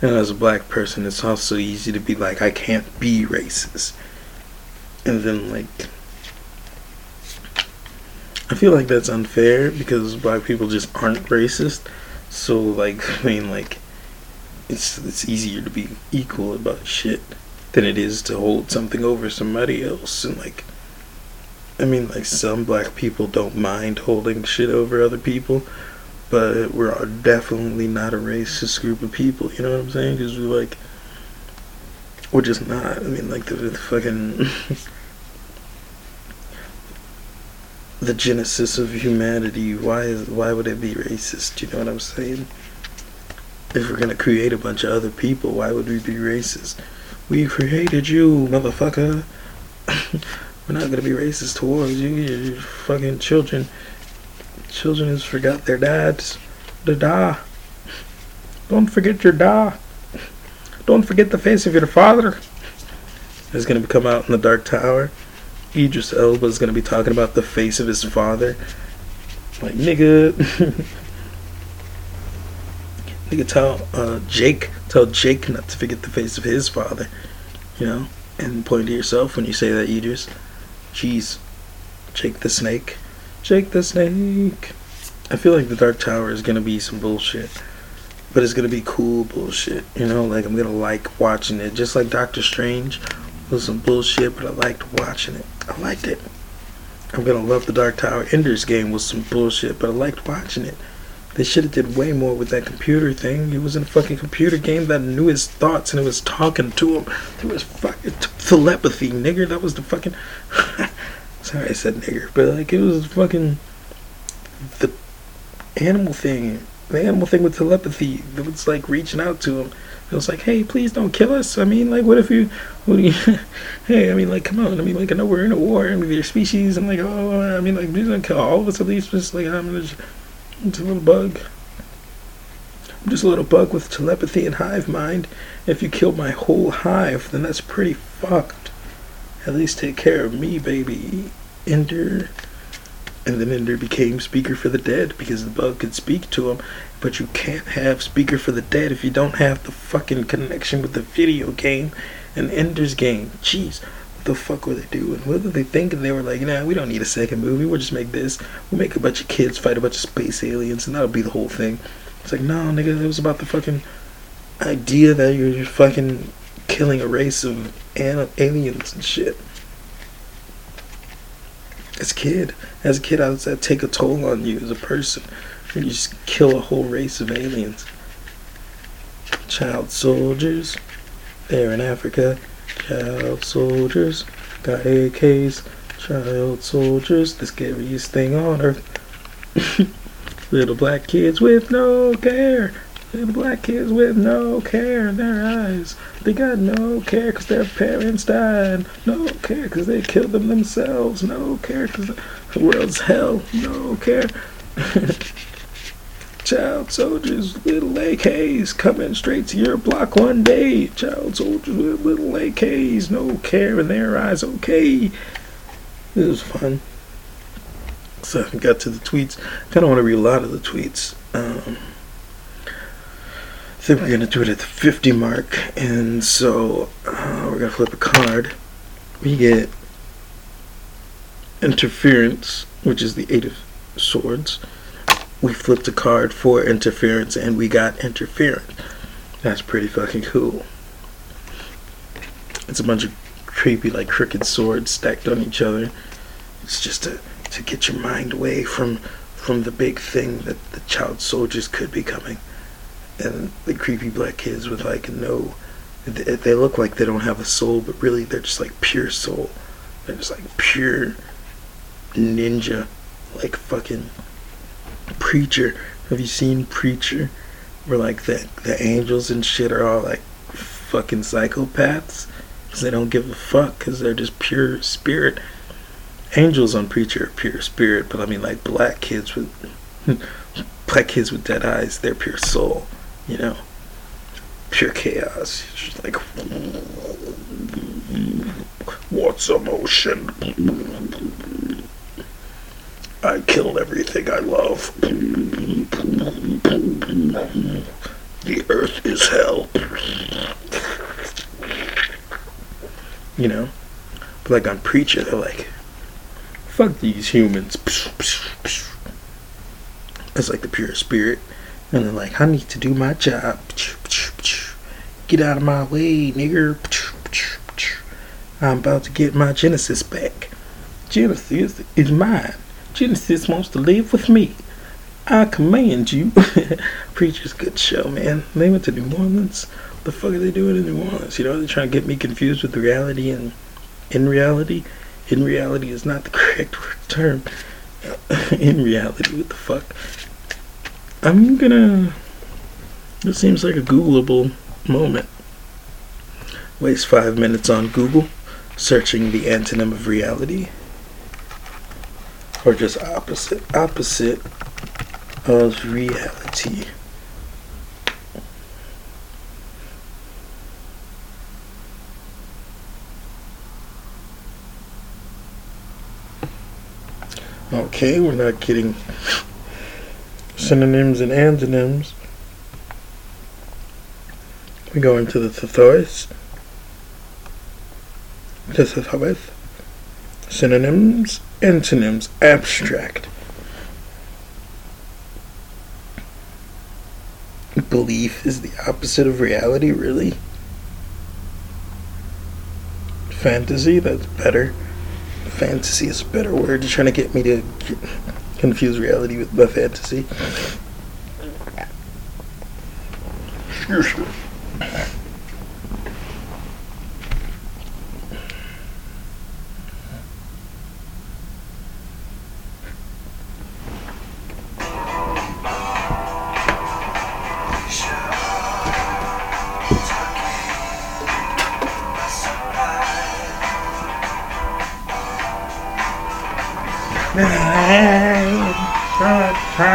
And as a black person, it's also easy to be like, I can't be racist. And then, like, I feel like that's unfair because black people just aren't racist. So, like, I mean, like, it's it's easier to be equal about shit than it is to hold something over somebody else. And, like, I mean, like, some black people don't mind holding shit over other people but we're definitely not a racist group of people. You know what I'm saying? Because we're like, we're just not. I mean, like the, the fucking the genesis of humanity. Why is why would it be racist? You know what I'm saying? If we're gonna create a bunch of other people, why would we be racist? We created you, motherfucker. we're not gonna be racist towards you. Fucking children Children has forgot their dads. The da. Don't forget your da. Don't forget the face of your father. Is to come out in the Dark Tower. Idris Elba is to be talking about the face of his father. Like, nigga. nigga, tell uh, Jake, tell Jake not to forget the face of his father. You know? And point to yourself when you say that, Idris. Jeez. Jake the Snake. Jake the Snake. I feel like the Dark Tower is gonna be some bullshit, but it's gonna be cool bullshit. You know, like I'm gonna like watching it, just like Doctor Strange was some bullshit, but I liked watching it. I liked it. I'm gonna love the Dark Tower. Ender's Game was some bullshit, but I liked watching it. They should have did way more with that computer thing. It was in a fucking computer game that knew his thoughts and it was talking to him. There was fucking telepathy, nigger. That was the fucking. Sorry, I said nigger, but like it was fucking the animal thing. The animal thing with telepathy that was like reaching out to him. It was like, hey, please don't kill us. I mean, like, what if you, what do you, hey, I mean, like, come on. I mean, like, I know we're in a war. I mean, your species. I'm like, oh, I mean, like, please don't kill all of us at least. Just like, I'm just, just a little bug. I'm just a little bug with telepathy and hive mind. If you kill my whole hive, then that's pretty fucked. At least take care of me, baby. Ender. And then Ender became Speaker for the Dead because the bug could speak to him. But you can't have Speaker for the Dead if you don't have the fucking connection with the video game and Ender's game. Jeez, the fuck were they doing? What were they thinking? They were like, nah, we don't need a second movie. We'll just make this. We'll make a bunch of kids fight a bunch of space aliens and that'll be the whole thing. It's like, no, nigga, it was about the fucking idea that you're fucking killing a race of aliens and shit as a kid, as a kid, I that take a toll on you as a person. When you just kill a whole race of aliens. Child soldiers, they're in Africa. Child soldiers, got AKs. Child soldiers, the scariest thing on earth. Little black kids with no care. Little black kids with no care in their eyes. They got no care because their parents died. No care because they killed them themselves. No care because the world's hell. No care. Child soldiers, little AKs coming straight to your block one day. Child soldiers with little AKs, no care in their eyes. Okay. This was fun. So I got to the tweets. I kind of want to read a lot of the tweets. Um, think we're gonna do it at the 50 mark, and so uh, we're gonna flip a card. We get interference, which is the eight of swords. We flipped a card for interference, and we got interference. That's pretty fucking cool. It's a bunch of creepy, like crooked swords stacked on each other. It's just to to get your mind away from from the big thing that the child soldiers could be coming and the creepy black kids with like no they look like they don't have a soul but really they're just like pure soul they're just like pure ninja like fucking preacher. Have you seen preacher? Where like the the angels and shit are all like fucking psychopaths? Because they don't give a fuck because they're just pure spirit. Angels on preacher are pure spirit but i mean like black kids with black kids with dead eyes they're pure soul you know, pure chaos. Just like, what's emotion? I killed everything I love. The earth is hell. You know? But like on Preacher, they're like, fuck these humans. It's like the pure spirit. And they're like, I need to do my job. Get out of my way, nigger. I'm about to get my Genesis back. Genesis is mine. Genesis wants to live with me. I command you. Preacher's good show, man. They went to New Orleans. The fuck are they doing in New Orleans? You know, they're trying to get me confused with reality and in reality. In reality is not the correct term. in reality, what the fuck? I'm gonna. This seems like a Googleable moment. Waste five minutes on Google searching the antonym of reality or just opposite opposite of reality. Okay, we're not getting synonyms and antonyms. We go into the thesaurus. The thesaurus. Synonyms Antonyms abstract. Belief is the opposite of reality, really? Fantasy, that's better. Fantasy is a better word. You're trying to get me to confuse reality with my fantasy. Excuse me. Don't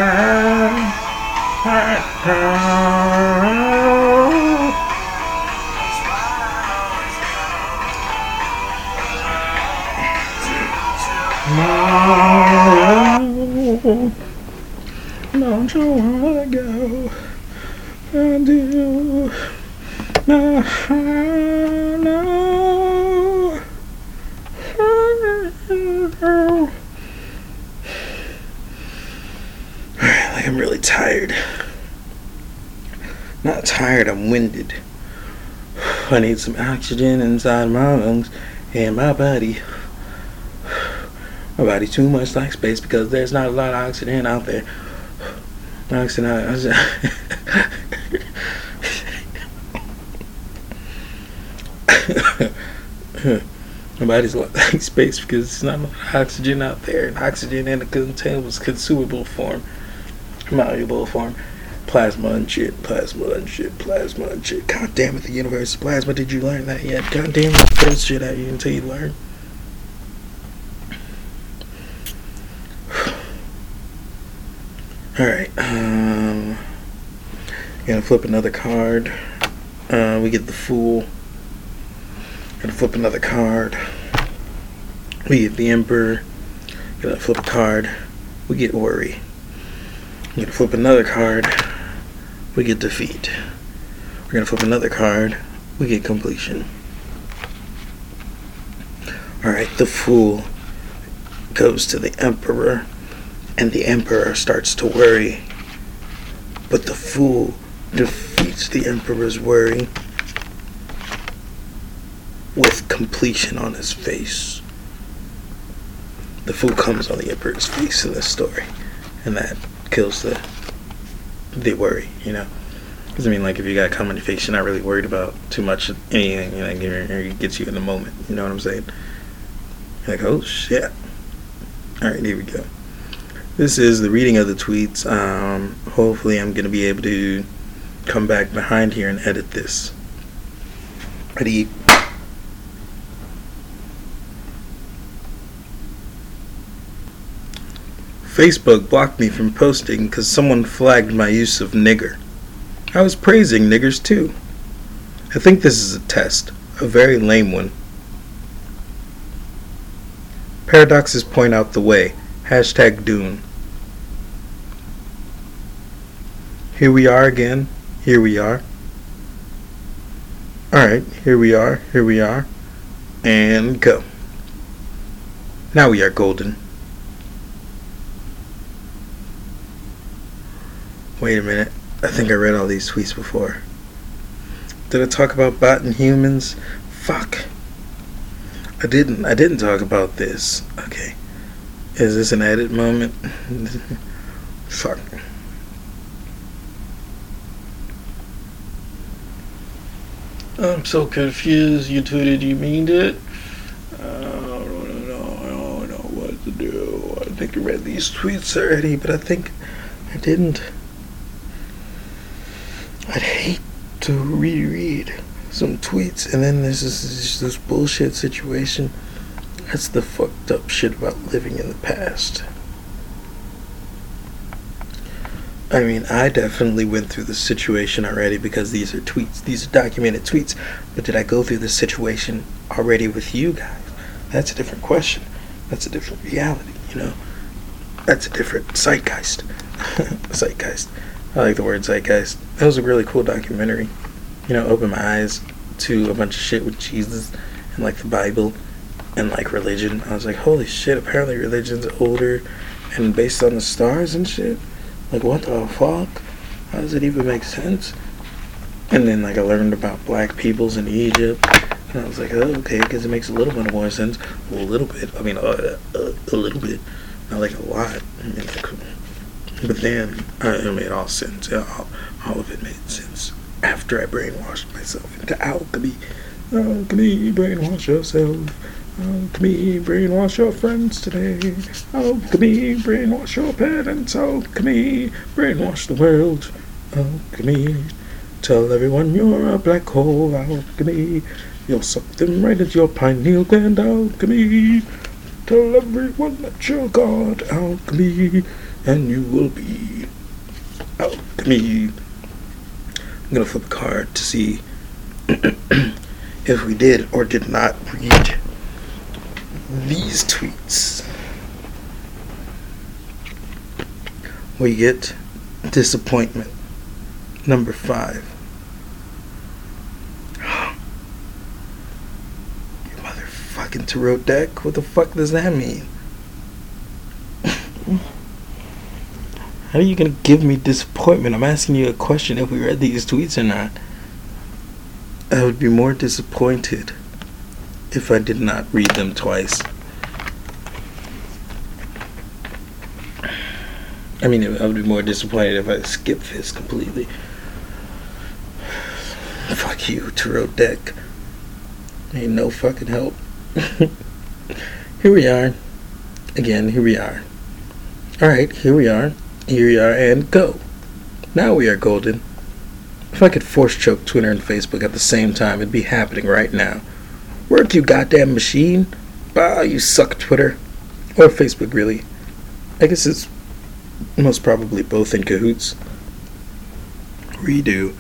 you wanna go? I do. No, no. Like I'm really tired. Not tired, I'm winded. I need some oxygen inside my lungs and my body. My body too much like space because there's not a lot of oxygen out there. Oxygen out. My body's like space because there's not enough oxygen out there, and oxygen in a containable, consumable form, malleable form, plasma and shit, plasma and shit, plasma and shit. God damn it, the universe plasma. Did you learn that yet? God damn it, throw shit at you until you learn. Alright, um, gonna flip another card. Uh, we get the Fool. Gonna flip another card. We get the Emperor. Gonna flip a card. We get Worry. Gonna flip another card. We get Defeat. We're gonna flip another card. We get Completion. Alright, the Fool goes to the Emperor and the emperor starts to worry. But the fool defeats the emperor's worry with completion on his face. The fool comes on the emperor's face in this story, and that kills the the worry, you know. Because I mean, like if you got cum on face, you're not really worried about too much anything, you know, it gets you in the moment. You know what I'm saying? Like, oh shit. All right, here we go this is the reading of the tweets. Um, hopefully, I'm to be able to come back behind here and edit this. Ready? Facebook blocked me from posting because someone flagged my use of nigger. I was praising niggers too. I think this is a test, a very lame one. Paradoxes point out the way Hashtag Dune. Here we are again. Here we are. Alright, here we are. Here we are. And go. Now we are golden. Wait a minute. I think I read all these tweets before. Did I talk about bot and humans? Fuck. I didn't. I didn't talk about this. Okay. Is this an edit moment? Fuck. I'm so confused. You tweeted you mean it. I don't know. I don't know what to do. I think I read these tweets already, but I think I didn't. I'd hate to reread some tweets and then there's this, this, this bullshit situation. That's the fucked up shit about living in the past. I mean, I definitely went through the situation already because these are tweets. These are documented tweets. But did I go through the situation already with you guys? That's a different question. That's a different reality, you know? That's a different zeitgeist. zeitgeist. I like the word zeitgeist. That was a really cool documentary. You know, opened my eyes to a bunch of shit with Jesus and like the Bible and like religion. I was like, holy shit, apparently religion's older and based on the stars and shit. Like, what the fuck? How does it even make sense? And then, like, I learned about black peoples in Egypt. And I was like, oh, okay, because it makes a little bit more sense. A little bit. I mean, uh, uh, a little bit. Not like a lot. I mean, like, but then uh, it made all sense. All, all of it made sense after I brainwashed myself into alchemy. Alchemy, brainwash yourself. Alchemy, brainwash your friends today. Alchemy, brainwash your parents. Alchemy, brainwash the world. Alchemy, tell everyone you're a black hole. Alchemy, you'll suck them right into your pineal gland. Alchemy, tell everyone that you're God. Alchemy, and you will be. Alchemy. I'm gonna flip a card to see if we did or did not read these tweets. We get disappointment. Number five. motherfucking tarot deck? What the fuck does that mean? How are you gonna give me disappointment? I'm asking you a question if we read these tweets or not. I would be more disappointed if I did not read them twice. I mean, I would be more disappointed if I skipped this completely. Fuck you, Tarot Deck. Ain't no fucking help. here we are. Again, here we are. Alright, here we are. Here we are, and go. Now we are golden. If I could force choke Twitter and Facebook at the same time, it'd be happening right now. Work, you goddamn machine. Bah, you suck, Twitter. Or Facebook, really. I guess it's most probably both in cahoots. Redo.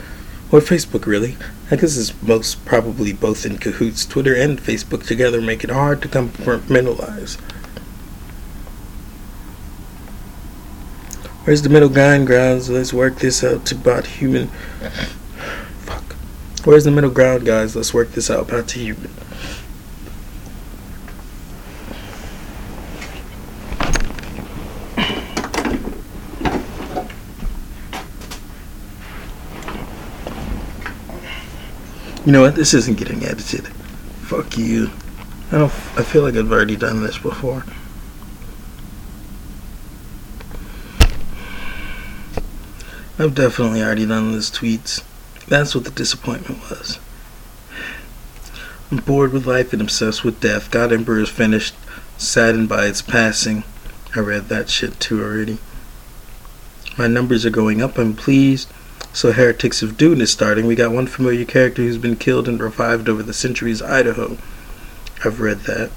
Or Facebook, really. I guess it's most probably both in cahoots. Twitter and Facebook together make it hard to compartmentalize. Where's the middle ground, guys? Let's work this out to about human. Fuck. Where's the middle ground, guys? Let's work this out about to human. You know what? This isn't getting edited. Fuck you. I don't. I feel like I've already done this before. I've definitely already done those tweets. That's what the disappointment was. I'm bored with life and obsessed with death. God Emperor is finished, saddened by its passing. I read that shit too already. My numbers are going up, I'm pleased. So Heretics of Dune is starting. We got one familiar character who's been killed and revived over the centuries, Idaho. I've read that.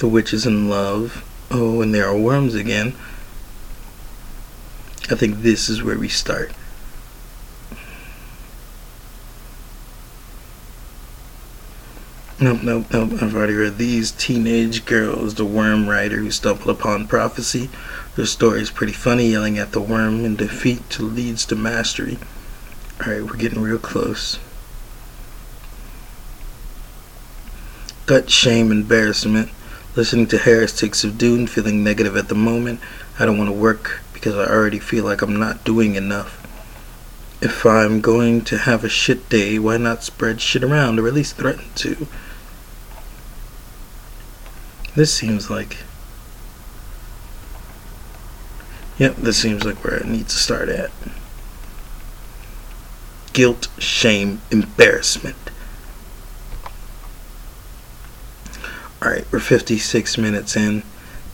The Witch is in Love. Oh, and there are worms again. I think this is where we start. Nope, nope, nope. I've already read these. Teenage Girls, the Worm Rider who stumbled upon prophecy. Their story is pretty funny, yelling at the worm in defeat to leads to mastery. Alright, we're getting real close. Gut shame, embarrassment. Listening to Heretics of Dune, feeling negative at the moment. I don't want to work because I already feel like I'm not doing enough. If I'm going to have a shit day, why not spread shit around or at least threaten to? This seems like. Yep, this seems like where I need to start at. Guilt, shame, embarrassment. Alright, we're 56 minutes in.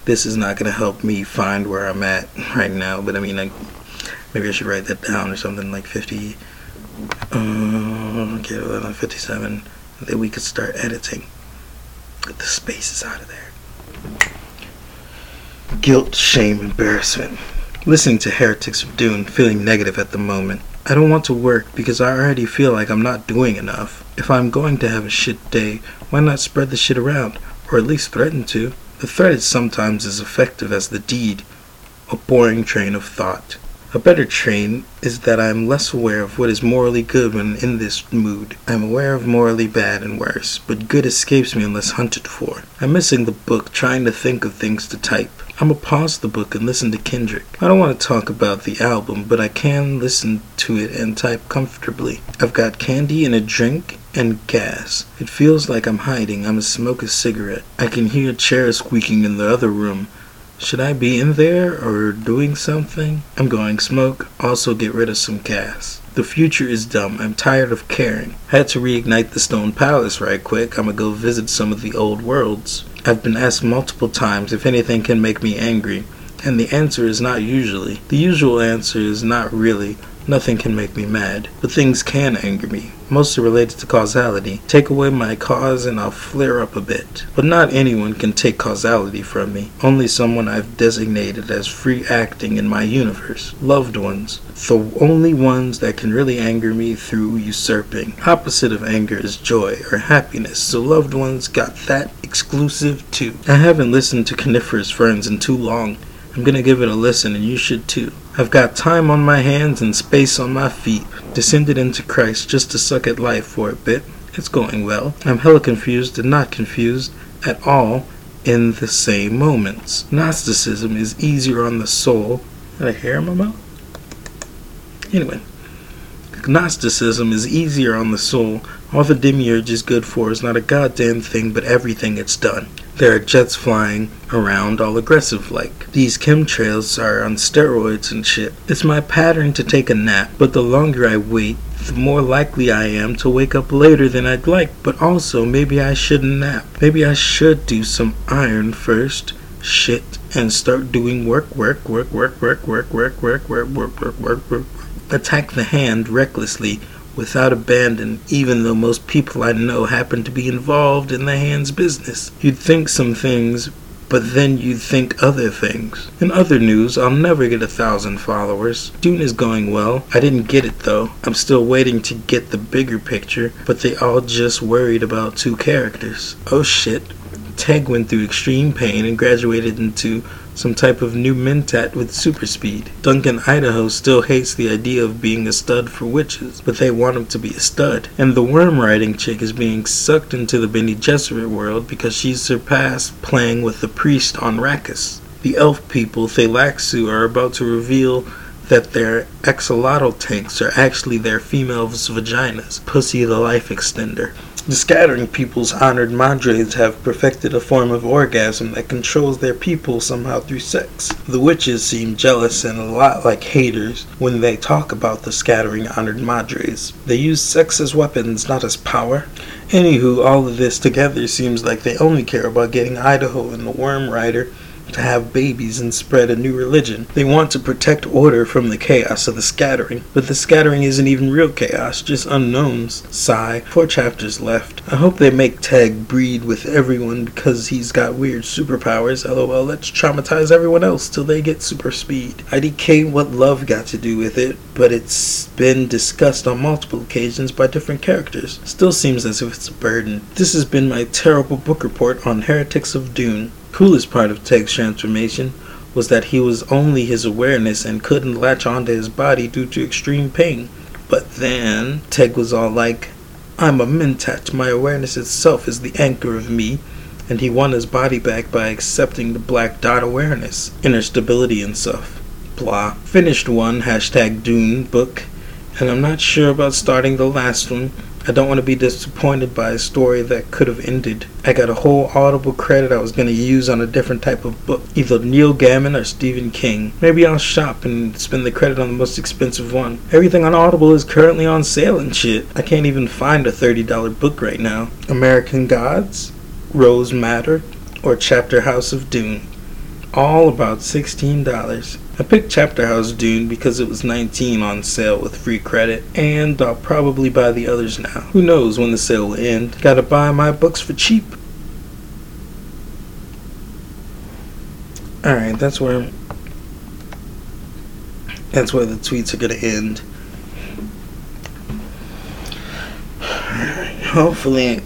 This is not going to help me find where I'm at right now, but I mean, like, maybe I should write that down or something like 50. Uh, okay, 11, 57. Then we could start editing. Get the spaces out of there. Guilt, shame, embarrassment. Listening to Heretics of Dune, feeling negative at the moment. I don't want to work because I already feel like I'm not doing enough. If I'm going to have a shit day, why not spread the shit around? Or at least threaten to? The threat is sometimes as effective as the deed. A boring train of thought. A better train is that I am less aware of what is morally good when in this mood. I am aware of morally bad and worse, but good escapes me unless hunted for. I'm missing the book, trying to think of things to type. I'ma pause the book and listen to Kendrick. I don't want to talk about the album, but I can listen to it and type comfortably. I've got candy and a drink and gas. It feels like I'm hiding. I'ma smoke a cigarette. I can hear a chair squeaking in the other room. Should I be in there or doing something? I'm going smoke, also get rid of some gas. The future is dumb. I'm tired of caring. Had to reignite the Stone Palace right quick. I'ma go visit some of the old worlds. I've been asked multiple times if anything can make me angry, and the answer is not usually. The usual answer is not really. Nothing can make me mad, but things can anger me, mostly related to causality. Take away my cause and I'll flare up a bit. But not anyone can take causality from me, only someone I've designated as free acting in my universe. Loved ones. The only ones that can really anger me through usurping. Opposite of anger is joy or happiness, so loved ones got that exclusive too. I haven't listened to Coniferous Ferns in too long. I'm gonna give it a listen, and you should too. I've got time on my hands and space on my feet. Descended into Christ just to suck at life for a bit. It's going well. I'm hella confused and not confused at all in the same moments. Gnosticism is easier on the soul. Did I hair in my mouth? Anyway. Gnosticism is easier on the soul. All the demiurge is good for is not a goddamn thing, but everything it's done. There are jets flying around all aggressive like. These chemtrails are on steroids and shit. It's my pattern to take a nap, but the longer I wait, the more likely I am to wake up later than I'd like. But also, maybe I shouldn't nap. Maybe I should do some iron first. Shit. And start doing work, work, work, work, work, work, work, work, work, work, work, work, work. Attack the hand recklessly without abandon, even though most people I know happen to be involved in the hand's business. You'd think some things, but then you'd think other things. In other news, I'll never get a thousand followers. Dune is going well. I didn't get it though. I'm still waiting to get the bigger picture, but they all just worried about two characters. Oh shit. Teg went through extreme pain and graduated into some type of new mentat with super speed. Duncan Idaho still hates the idea of being a stud for witches, but they want him to be a stud. And the worm riding chick is being sucked into the Bene Gesserit world because she's surpassed playing with the priest on Arrakis. The elf people, Tleilaxu, are about to reveal that their axolotl tanks are actually their females' vaginas, pussy the life extender. The scattering people's honored Matres have perfected a form of orgasm that controls their people somehow through sex. The witches seem jealous and a lot like haters when they talk about the scattering honored Matres. They use sex as weapons, not as power. Anywho, all of this together seems like they only care about getting Idaho and the Worm Rider to have babies and spread a new religion. They want to protect order from the chaos of the scattering, but the scattering isn't even real chaos, just unknowns. Sigh. Four chapters left. I hope they make Teg breed with everyone because he's got weird superpowers. LOL, let's traumatize everyone else till they get super speed. IDK what love got to do with it, but it's been discussed on multiple occasions by different characters. Still seems as if it's a burden. This has been my terrible book report on Heretics of Dune. Coolest part of Teg's transformation was that he was only his awareness and couldn't latch onto his body due to extreme pain. But then Teg was all like, I'm a Mentat, my awareness itself is the anchor of me, and he won his body back by accepting the black dot awareness, inner stability and stuff. Blah. Finished one, hashtag Dune book, and I'm not sure about starting the last one I don't want to be disappointed by a story that could have ended. I got a whole Audible credit I was going to use on a different type of book, either Neil Gaiman or Stephen King. Maybe I'll shop and spend the credit on the most expensive one. Everything on Audible is currently on sale and shit. I can't even find a $30 book right now. American Gods, Rose Madder, or Chapter House of Dune. All about $16. I picked Chapter House Dune because it was 19 on sale with free credit, and I'll probably buy the others now. Who knows when the sale will end? Gotta buy my books for cheap. Alright, that's where that's where the tweets are gonna end. Hopefully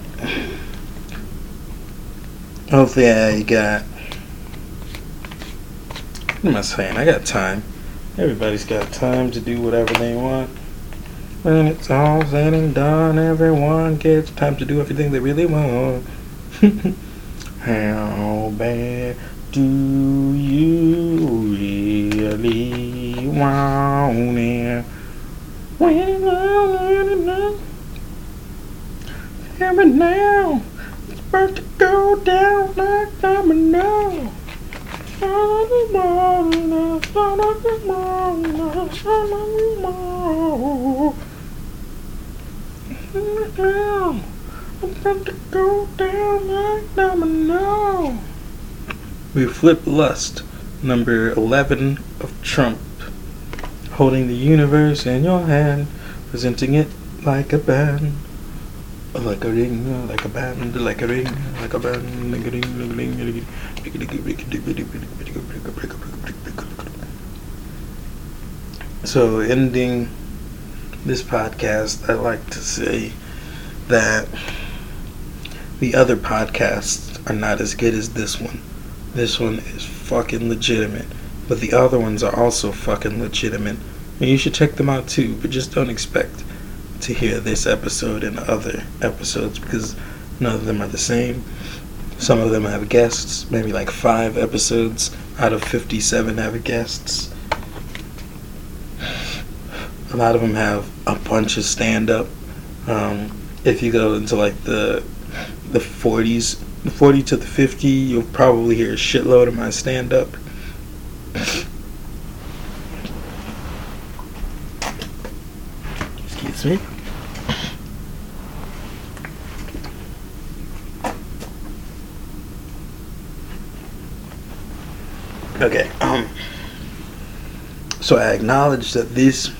hopefully I got what am I saying? I got time. Everybody's got time to do whatever they want. When it's all said and done, everyone gets time to do everything they really want. How bad do you really want it? Well, every now, it's about to go down like We flip lust, number 11 of Trump, holding the universe in your hand, presenting it like a band. Like a ring, like a band, like a ring, like a band, like a ring, like a ring, like a ring. So, ending this podcast, I like to say that the other podcasts are not as good as this one. This one is fucking legitimate, but the other ones are also fucking legitimate. And you should check them out too, but just don't expect to hear this episode and other episodes because none of them are the same. Some of them have guests, maybe like five episodes out of 57 have guests. A lot of them have a bunch of stand up. Um, if you go into like the the 40s, the 40 to the 50, you'll probably hear a shitload of my stand up. Excuse me. Okay. Um. So I acknowledge that this,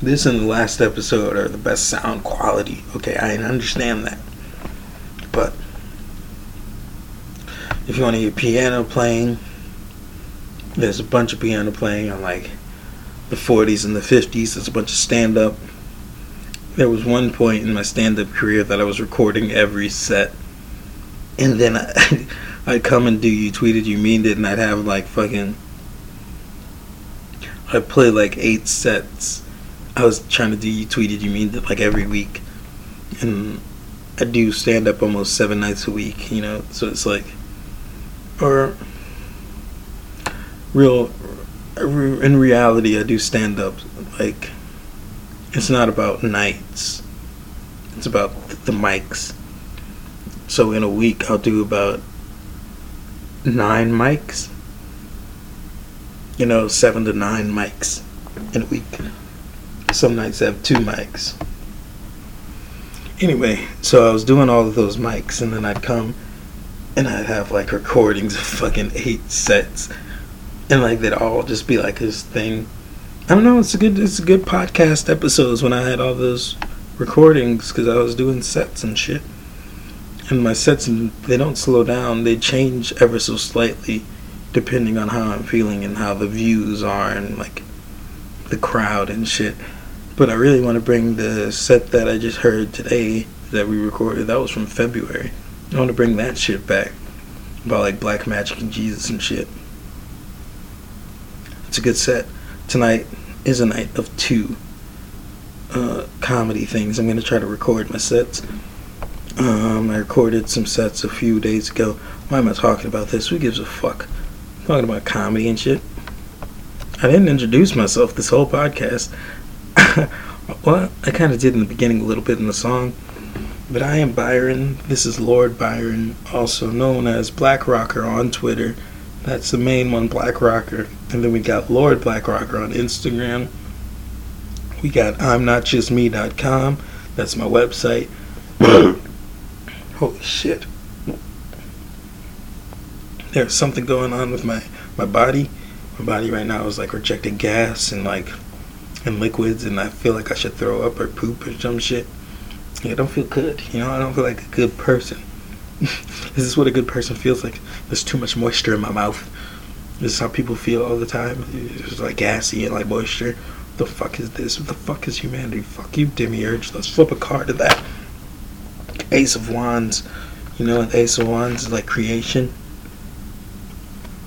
this and the last episode are the best sound quality. Okay, I understand that. But if you want to hear piano playing, there's a bunch of piano playing on like the 40s and the 50s. There's a bunch of stand up. There was one point in my stand up career that I was recording every set. And then I. I'd come and do you tweeted you mean it and I'd have like fucking I'd play like eight sets. I was trying to do you tweeted you mean it like every week. And I do stand up almost seven nights a week, you know, so it's like or real in reality I do stand up like it's not about nights. It's about the mics. So in a week I'll do about nine mics. You know, seven to nine mics in a week. Some nights have two mics. Anyway, so I was doing all of those mics, and then I'd come and I'd have like recordings of fucking eight sets, and like they'd all just be like his thing. I don't know. It's a good. It's a good podcast episodes when I had all those recordings because I was doing sets and shit. And my sets, they don't slow down. They change ever so slightly, depending on how I'm feeling and how the views are and like the crowd and shit. But I really want to bring the set that I just heard today that we recorded. That was from February. I want to bring that shit back about like black magic and Jesus and shit. It's a good set. Tonight is a night of two uh, comedy things. I'm gonna try to record my sets. Um, I recorded some sets a few days ago. Why am I talking about this? Who gives a fuck? I'm talking about comedy and shit. I didn't introduce myself this whole podcast. well, I kind of did in the beginning a little bit in the song. But I am Byron. This is Lord Byron, also known as Black Rocker on Twitter. That's the main one, Black Rocker. And then we got Lord Black Rocker on Instagram. We got I'mNotJustMe.com. That's my website. Holy shit. There's something going on with my, my body. My body right now is like rejecting gas and like and liquids and I feel like I should throw up or poop or some shit. I don't feel good. You know, I don't feel like a good person. This is what a good person feels like? There's too much moisture in my mouth. This is how people feel all the time. It's like gassy and like moisture. What the fuck is this? What the fuck is humanity? Fuck you, Demiurge. Let's flip a card to that. Ace of Wands. You know, the Ace of Wands is like creation.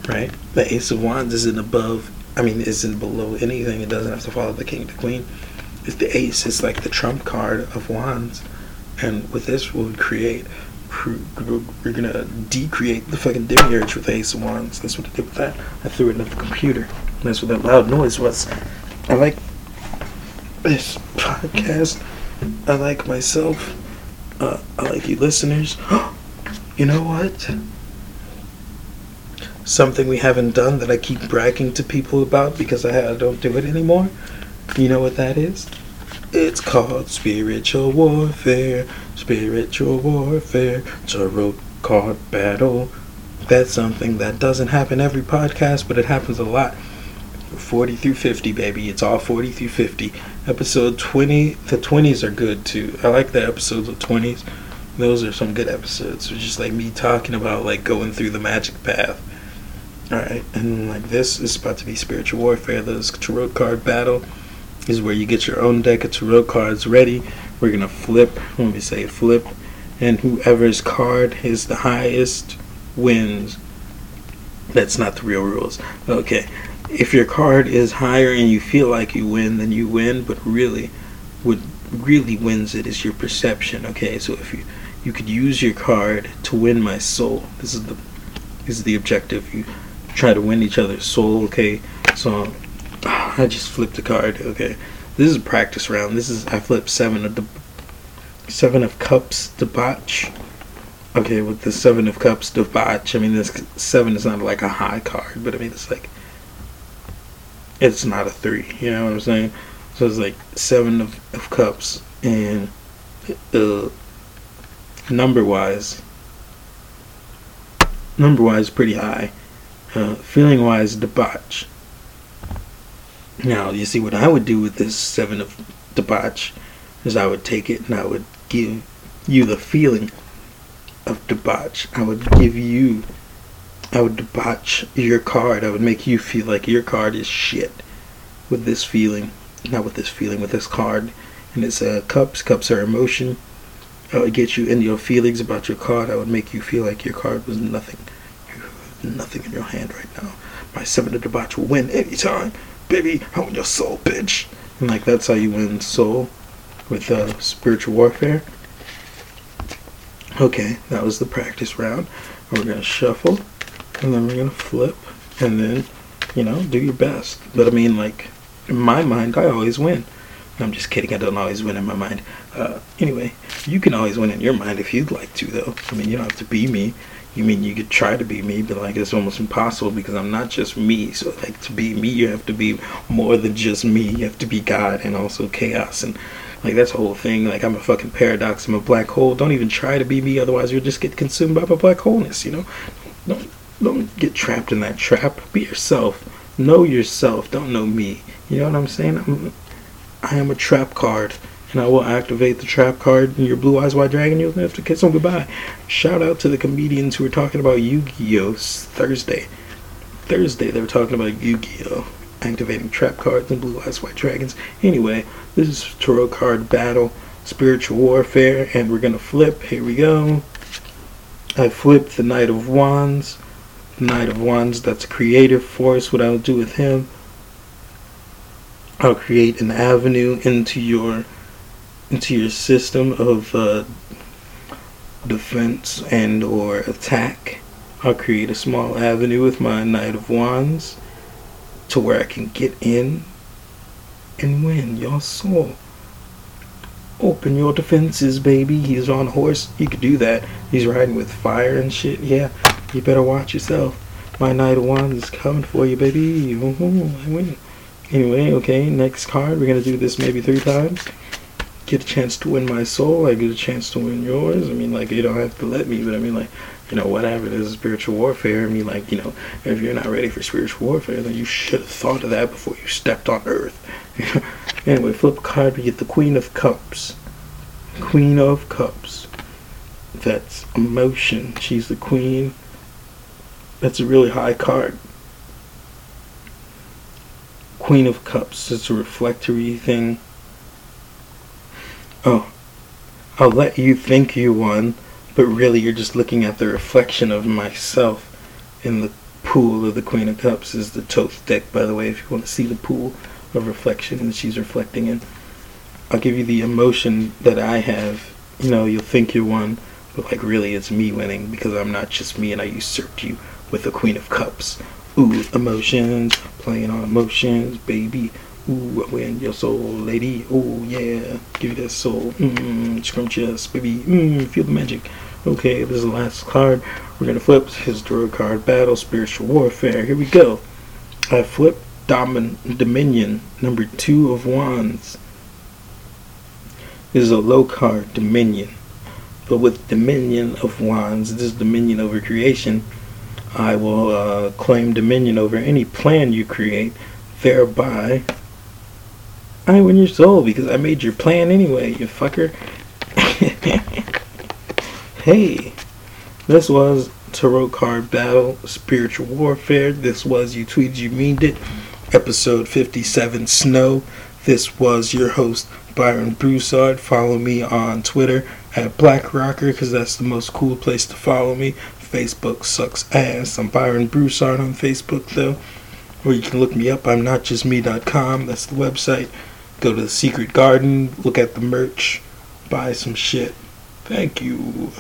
Right? The Ace of Wands isn't above, I mean, isn't below anything. It doesn't have to follow the King, the Queen is the ace. It's like the trump card of wands. And with this, we'll create. We're gonna decreate the fucking demiurge with the ace of wands. That's what I did with that. I threw it into the computer. That's what that loud noise was. I like this podcast. I like myself. Uh, I like you listeners. you know what? Something we haven't done that I keep bragging to people about because I, I don't do it anymore you know what that is? It's called spiritual warfare. Spiritual warfare. Tarot card battle. That's something that doesn't happen every podcast, but it happens a lot. 40 through 50, baby. It's all 40 through 50. Episode 20, the 20s are good too. I like the episodes of 20s. Those are some good episodes. It's just like me talking about like going through the magic path. Alright, and like this is about to be spiritual warfare. This tarot card battle is where you get your own deck of tarot cards ready. We're gonna flip. Let me say flip, and whoever's card is the highest wins. That's not the real rules. Okay, if your card is higher and you feel like you win, then you win. But really, what really wins it is your perception. Okay, so if you you could use your card to win my soul. This is the this is the objective. You try to win each other's soul. Okay, so I just flipped a card. Okay, this is a practice round. This is I flipped seven of the seven of cups debauch. Okay, with the seven of cups debauch. I mean, this seven is not like a high card, but I mean it's like it's not a three. You know what I'm saying? So it's like seven of, of cups and uh, number wise, number wise pretty high. Uh, feeling wise debauch. Now, you see, what I would do with this seven of debauch is I would take it and I would give you the feeling of debauch. I would give you, I would debauch your card. I would make you feel like your card is shit with this feeling. Not with this feeling, with this card. And it's uh, cups. Cups are emotion. I would get you into your feelings about your card. I would make you feel like your card was nothing. nothing in your hand right now. My seven of debauch will win anytime baby, I want your soul, bitch. And like that's how you win soul with uh, spiritual warfare. Okay, that was the practice round. we're gonna shuffle, and then we're gonna flip, and then, you know, do your best. But I mean, like, in my mind, I always win. I'm just kidding. I don't always win in my mind. Uh, anyway, you can always win in your mind if you'd like to, though. I mean, you don't have to be me. You mean you could try to be me, but like it's almost impossible because I'm not just me. So like to be me, you have to be more than just me. You have to be God and also chaos and Like that's the whole thing. Like I'm a fucking paradox. I'm a black hole. Don't even try to be me, otherwise you'll just get consumed by my black holeness. You know, don't don't get trapped in that trap. Be yourself. Know yourself. Don't know me. You know what I'm saying? I'm, I am a trap card. And I will activate the trap card in your Blue Eyes White Dragon. You'll have to kiss them goodbye. Shout out to the comedians who were talking about Yu-Gi-Oh! Thursday. Thursday they were talking about Yu-Gi-Oh! Activating trap cards and Blue Eyes White Dragons. Anyway, this is Tarot Card Battle, Spiritual Warfare, and we're gonna flip. Here we go. I flipped the Knight of Wands. Knight of Wands, that's a creative force. What I'll do with him I'll create an avenue into your into your system of uh, defense and or attack. I'll create a small avenue with my Knight of Wands to where I can get in and win your soul. Open your defenses, baby. He's on horse. He could do that. He's riding with fire and shit. Yeah, you better watch yourself. My Knight of Wands is coming for you, baby. Anyway, okay, next card. We're gonna do this maybe three times. Get a chance to win my soul. I get a chance to win yours. I mean, like you don't have to let me, but I mean, like you know, whatever. This is spiritual warfare. I mean, like you know, if you're not ready for spiritual warfare, then you should have thought of that before you stepped on Earth. anyway, flip card. We get the Queen of Cups. Queen of Cups. That's emotion. She's the queen. That's a really high card. Queen of Cups. It's a reflectory thing. Oh, I'll let you think you won, but really you're just looking at the reflection of myself in the pool of the Queen of Cups. Is the Thoth deck, by the way, if you want to see the pool of reflection that she's reflecting in. I'll give you the emotion that I have. You know, you'll think you won, but like really it's me winning because I'm not just me and I usurped you with the Queen of Cups. Ooh, emotions, playing on emotions, baby. Ooh, I win your soul, lady. Ooh, yeah, give you that soul. Mmm, scrumptious, baby. Mmm, feel the magic. Okay, this is the last card. We're gonna flip his draw card. Battle, spiritual warfare. Here we go. I flip Domin Dominion, number two of wands. This is a low card, Dominion. But with Dominion of Wands, this is Dominion over creation I will uh, claim dominion over any plan you create, thereby I win your soul because I made your plan anyway, you fucker. hey, this was Tarot Card Battle Spiritual Warfare. This was You Tweeted You Meaned It, episode 57 Snow. This was your host, Byron Broussard. Follow me on Twitter at Black Rocker because that's the most cool place to follow me. Facebook sucks ass. I'm Byron Broussard on Facebook though. Or you can look me up. I'm notjustme.com. That's the website. Go to the Secret Garden, look at the merch, buy some shit. Thank you.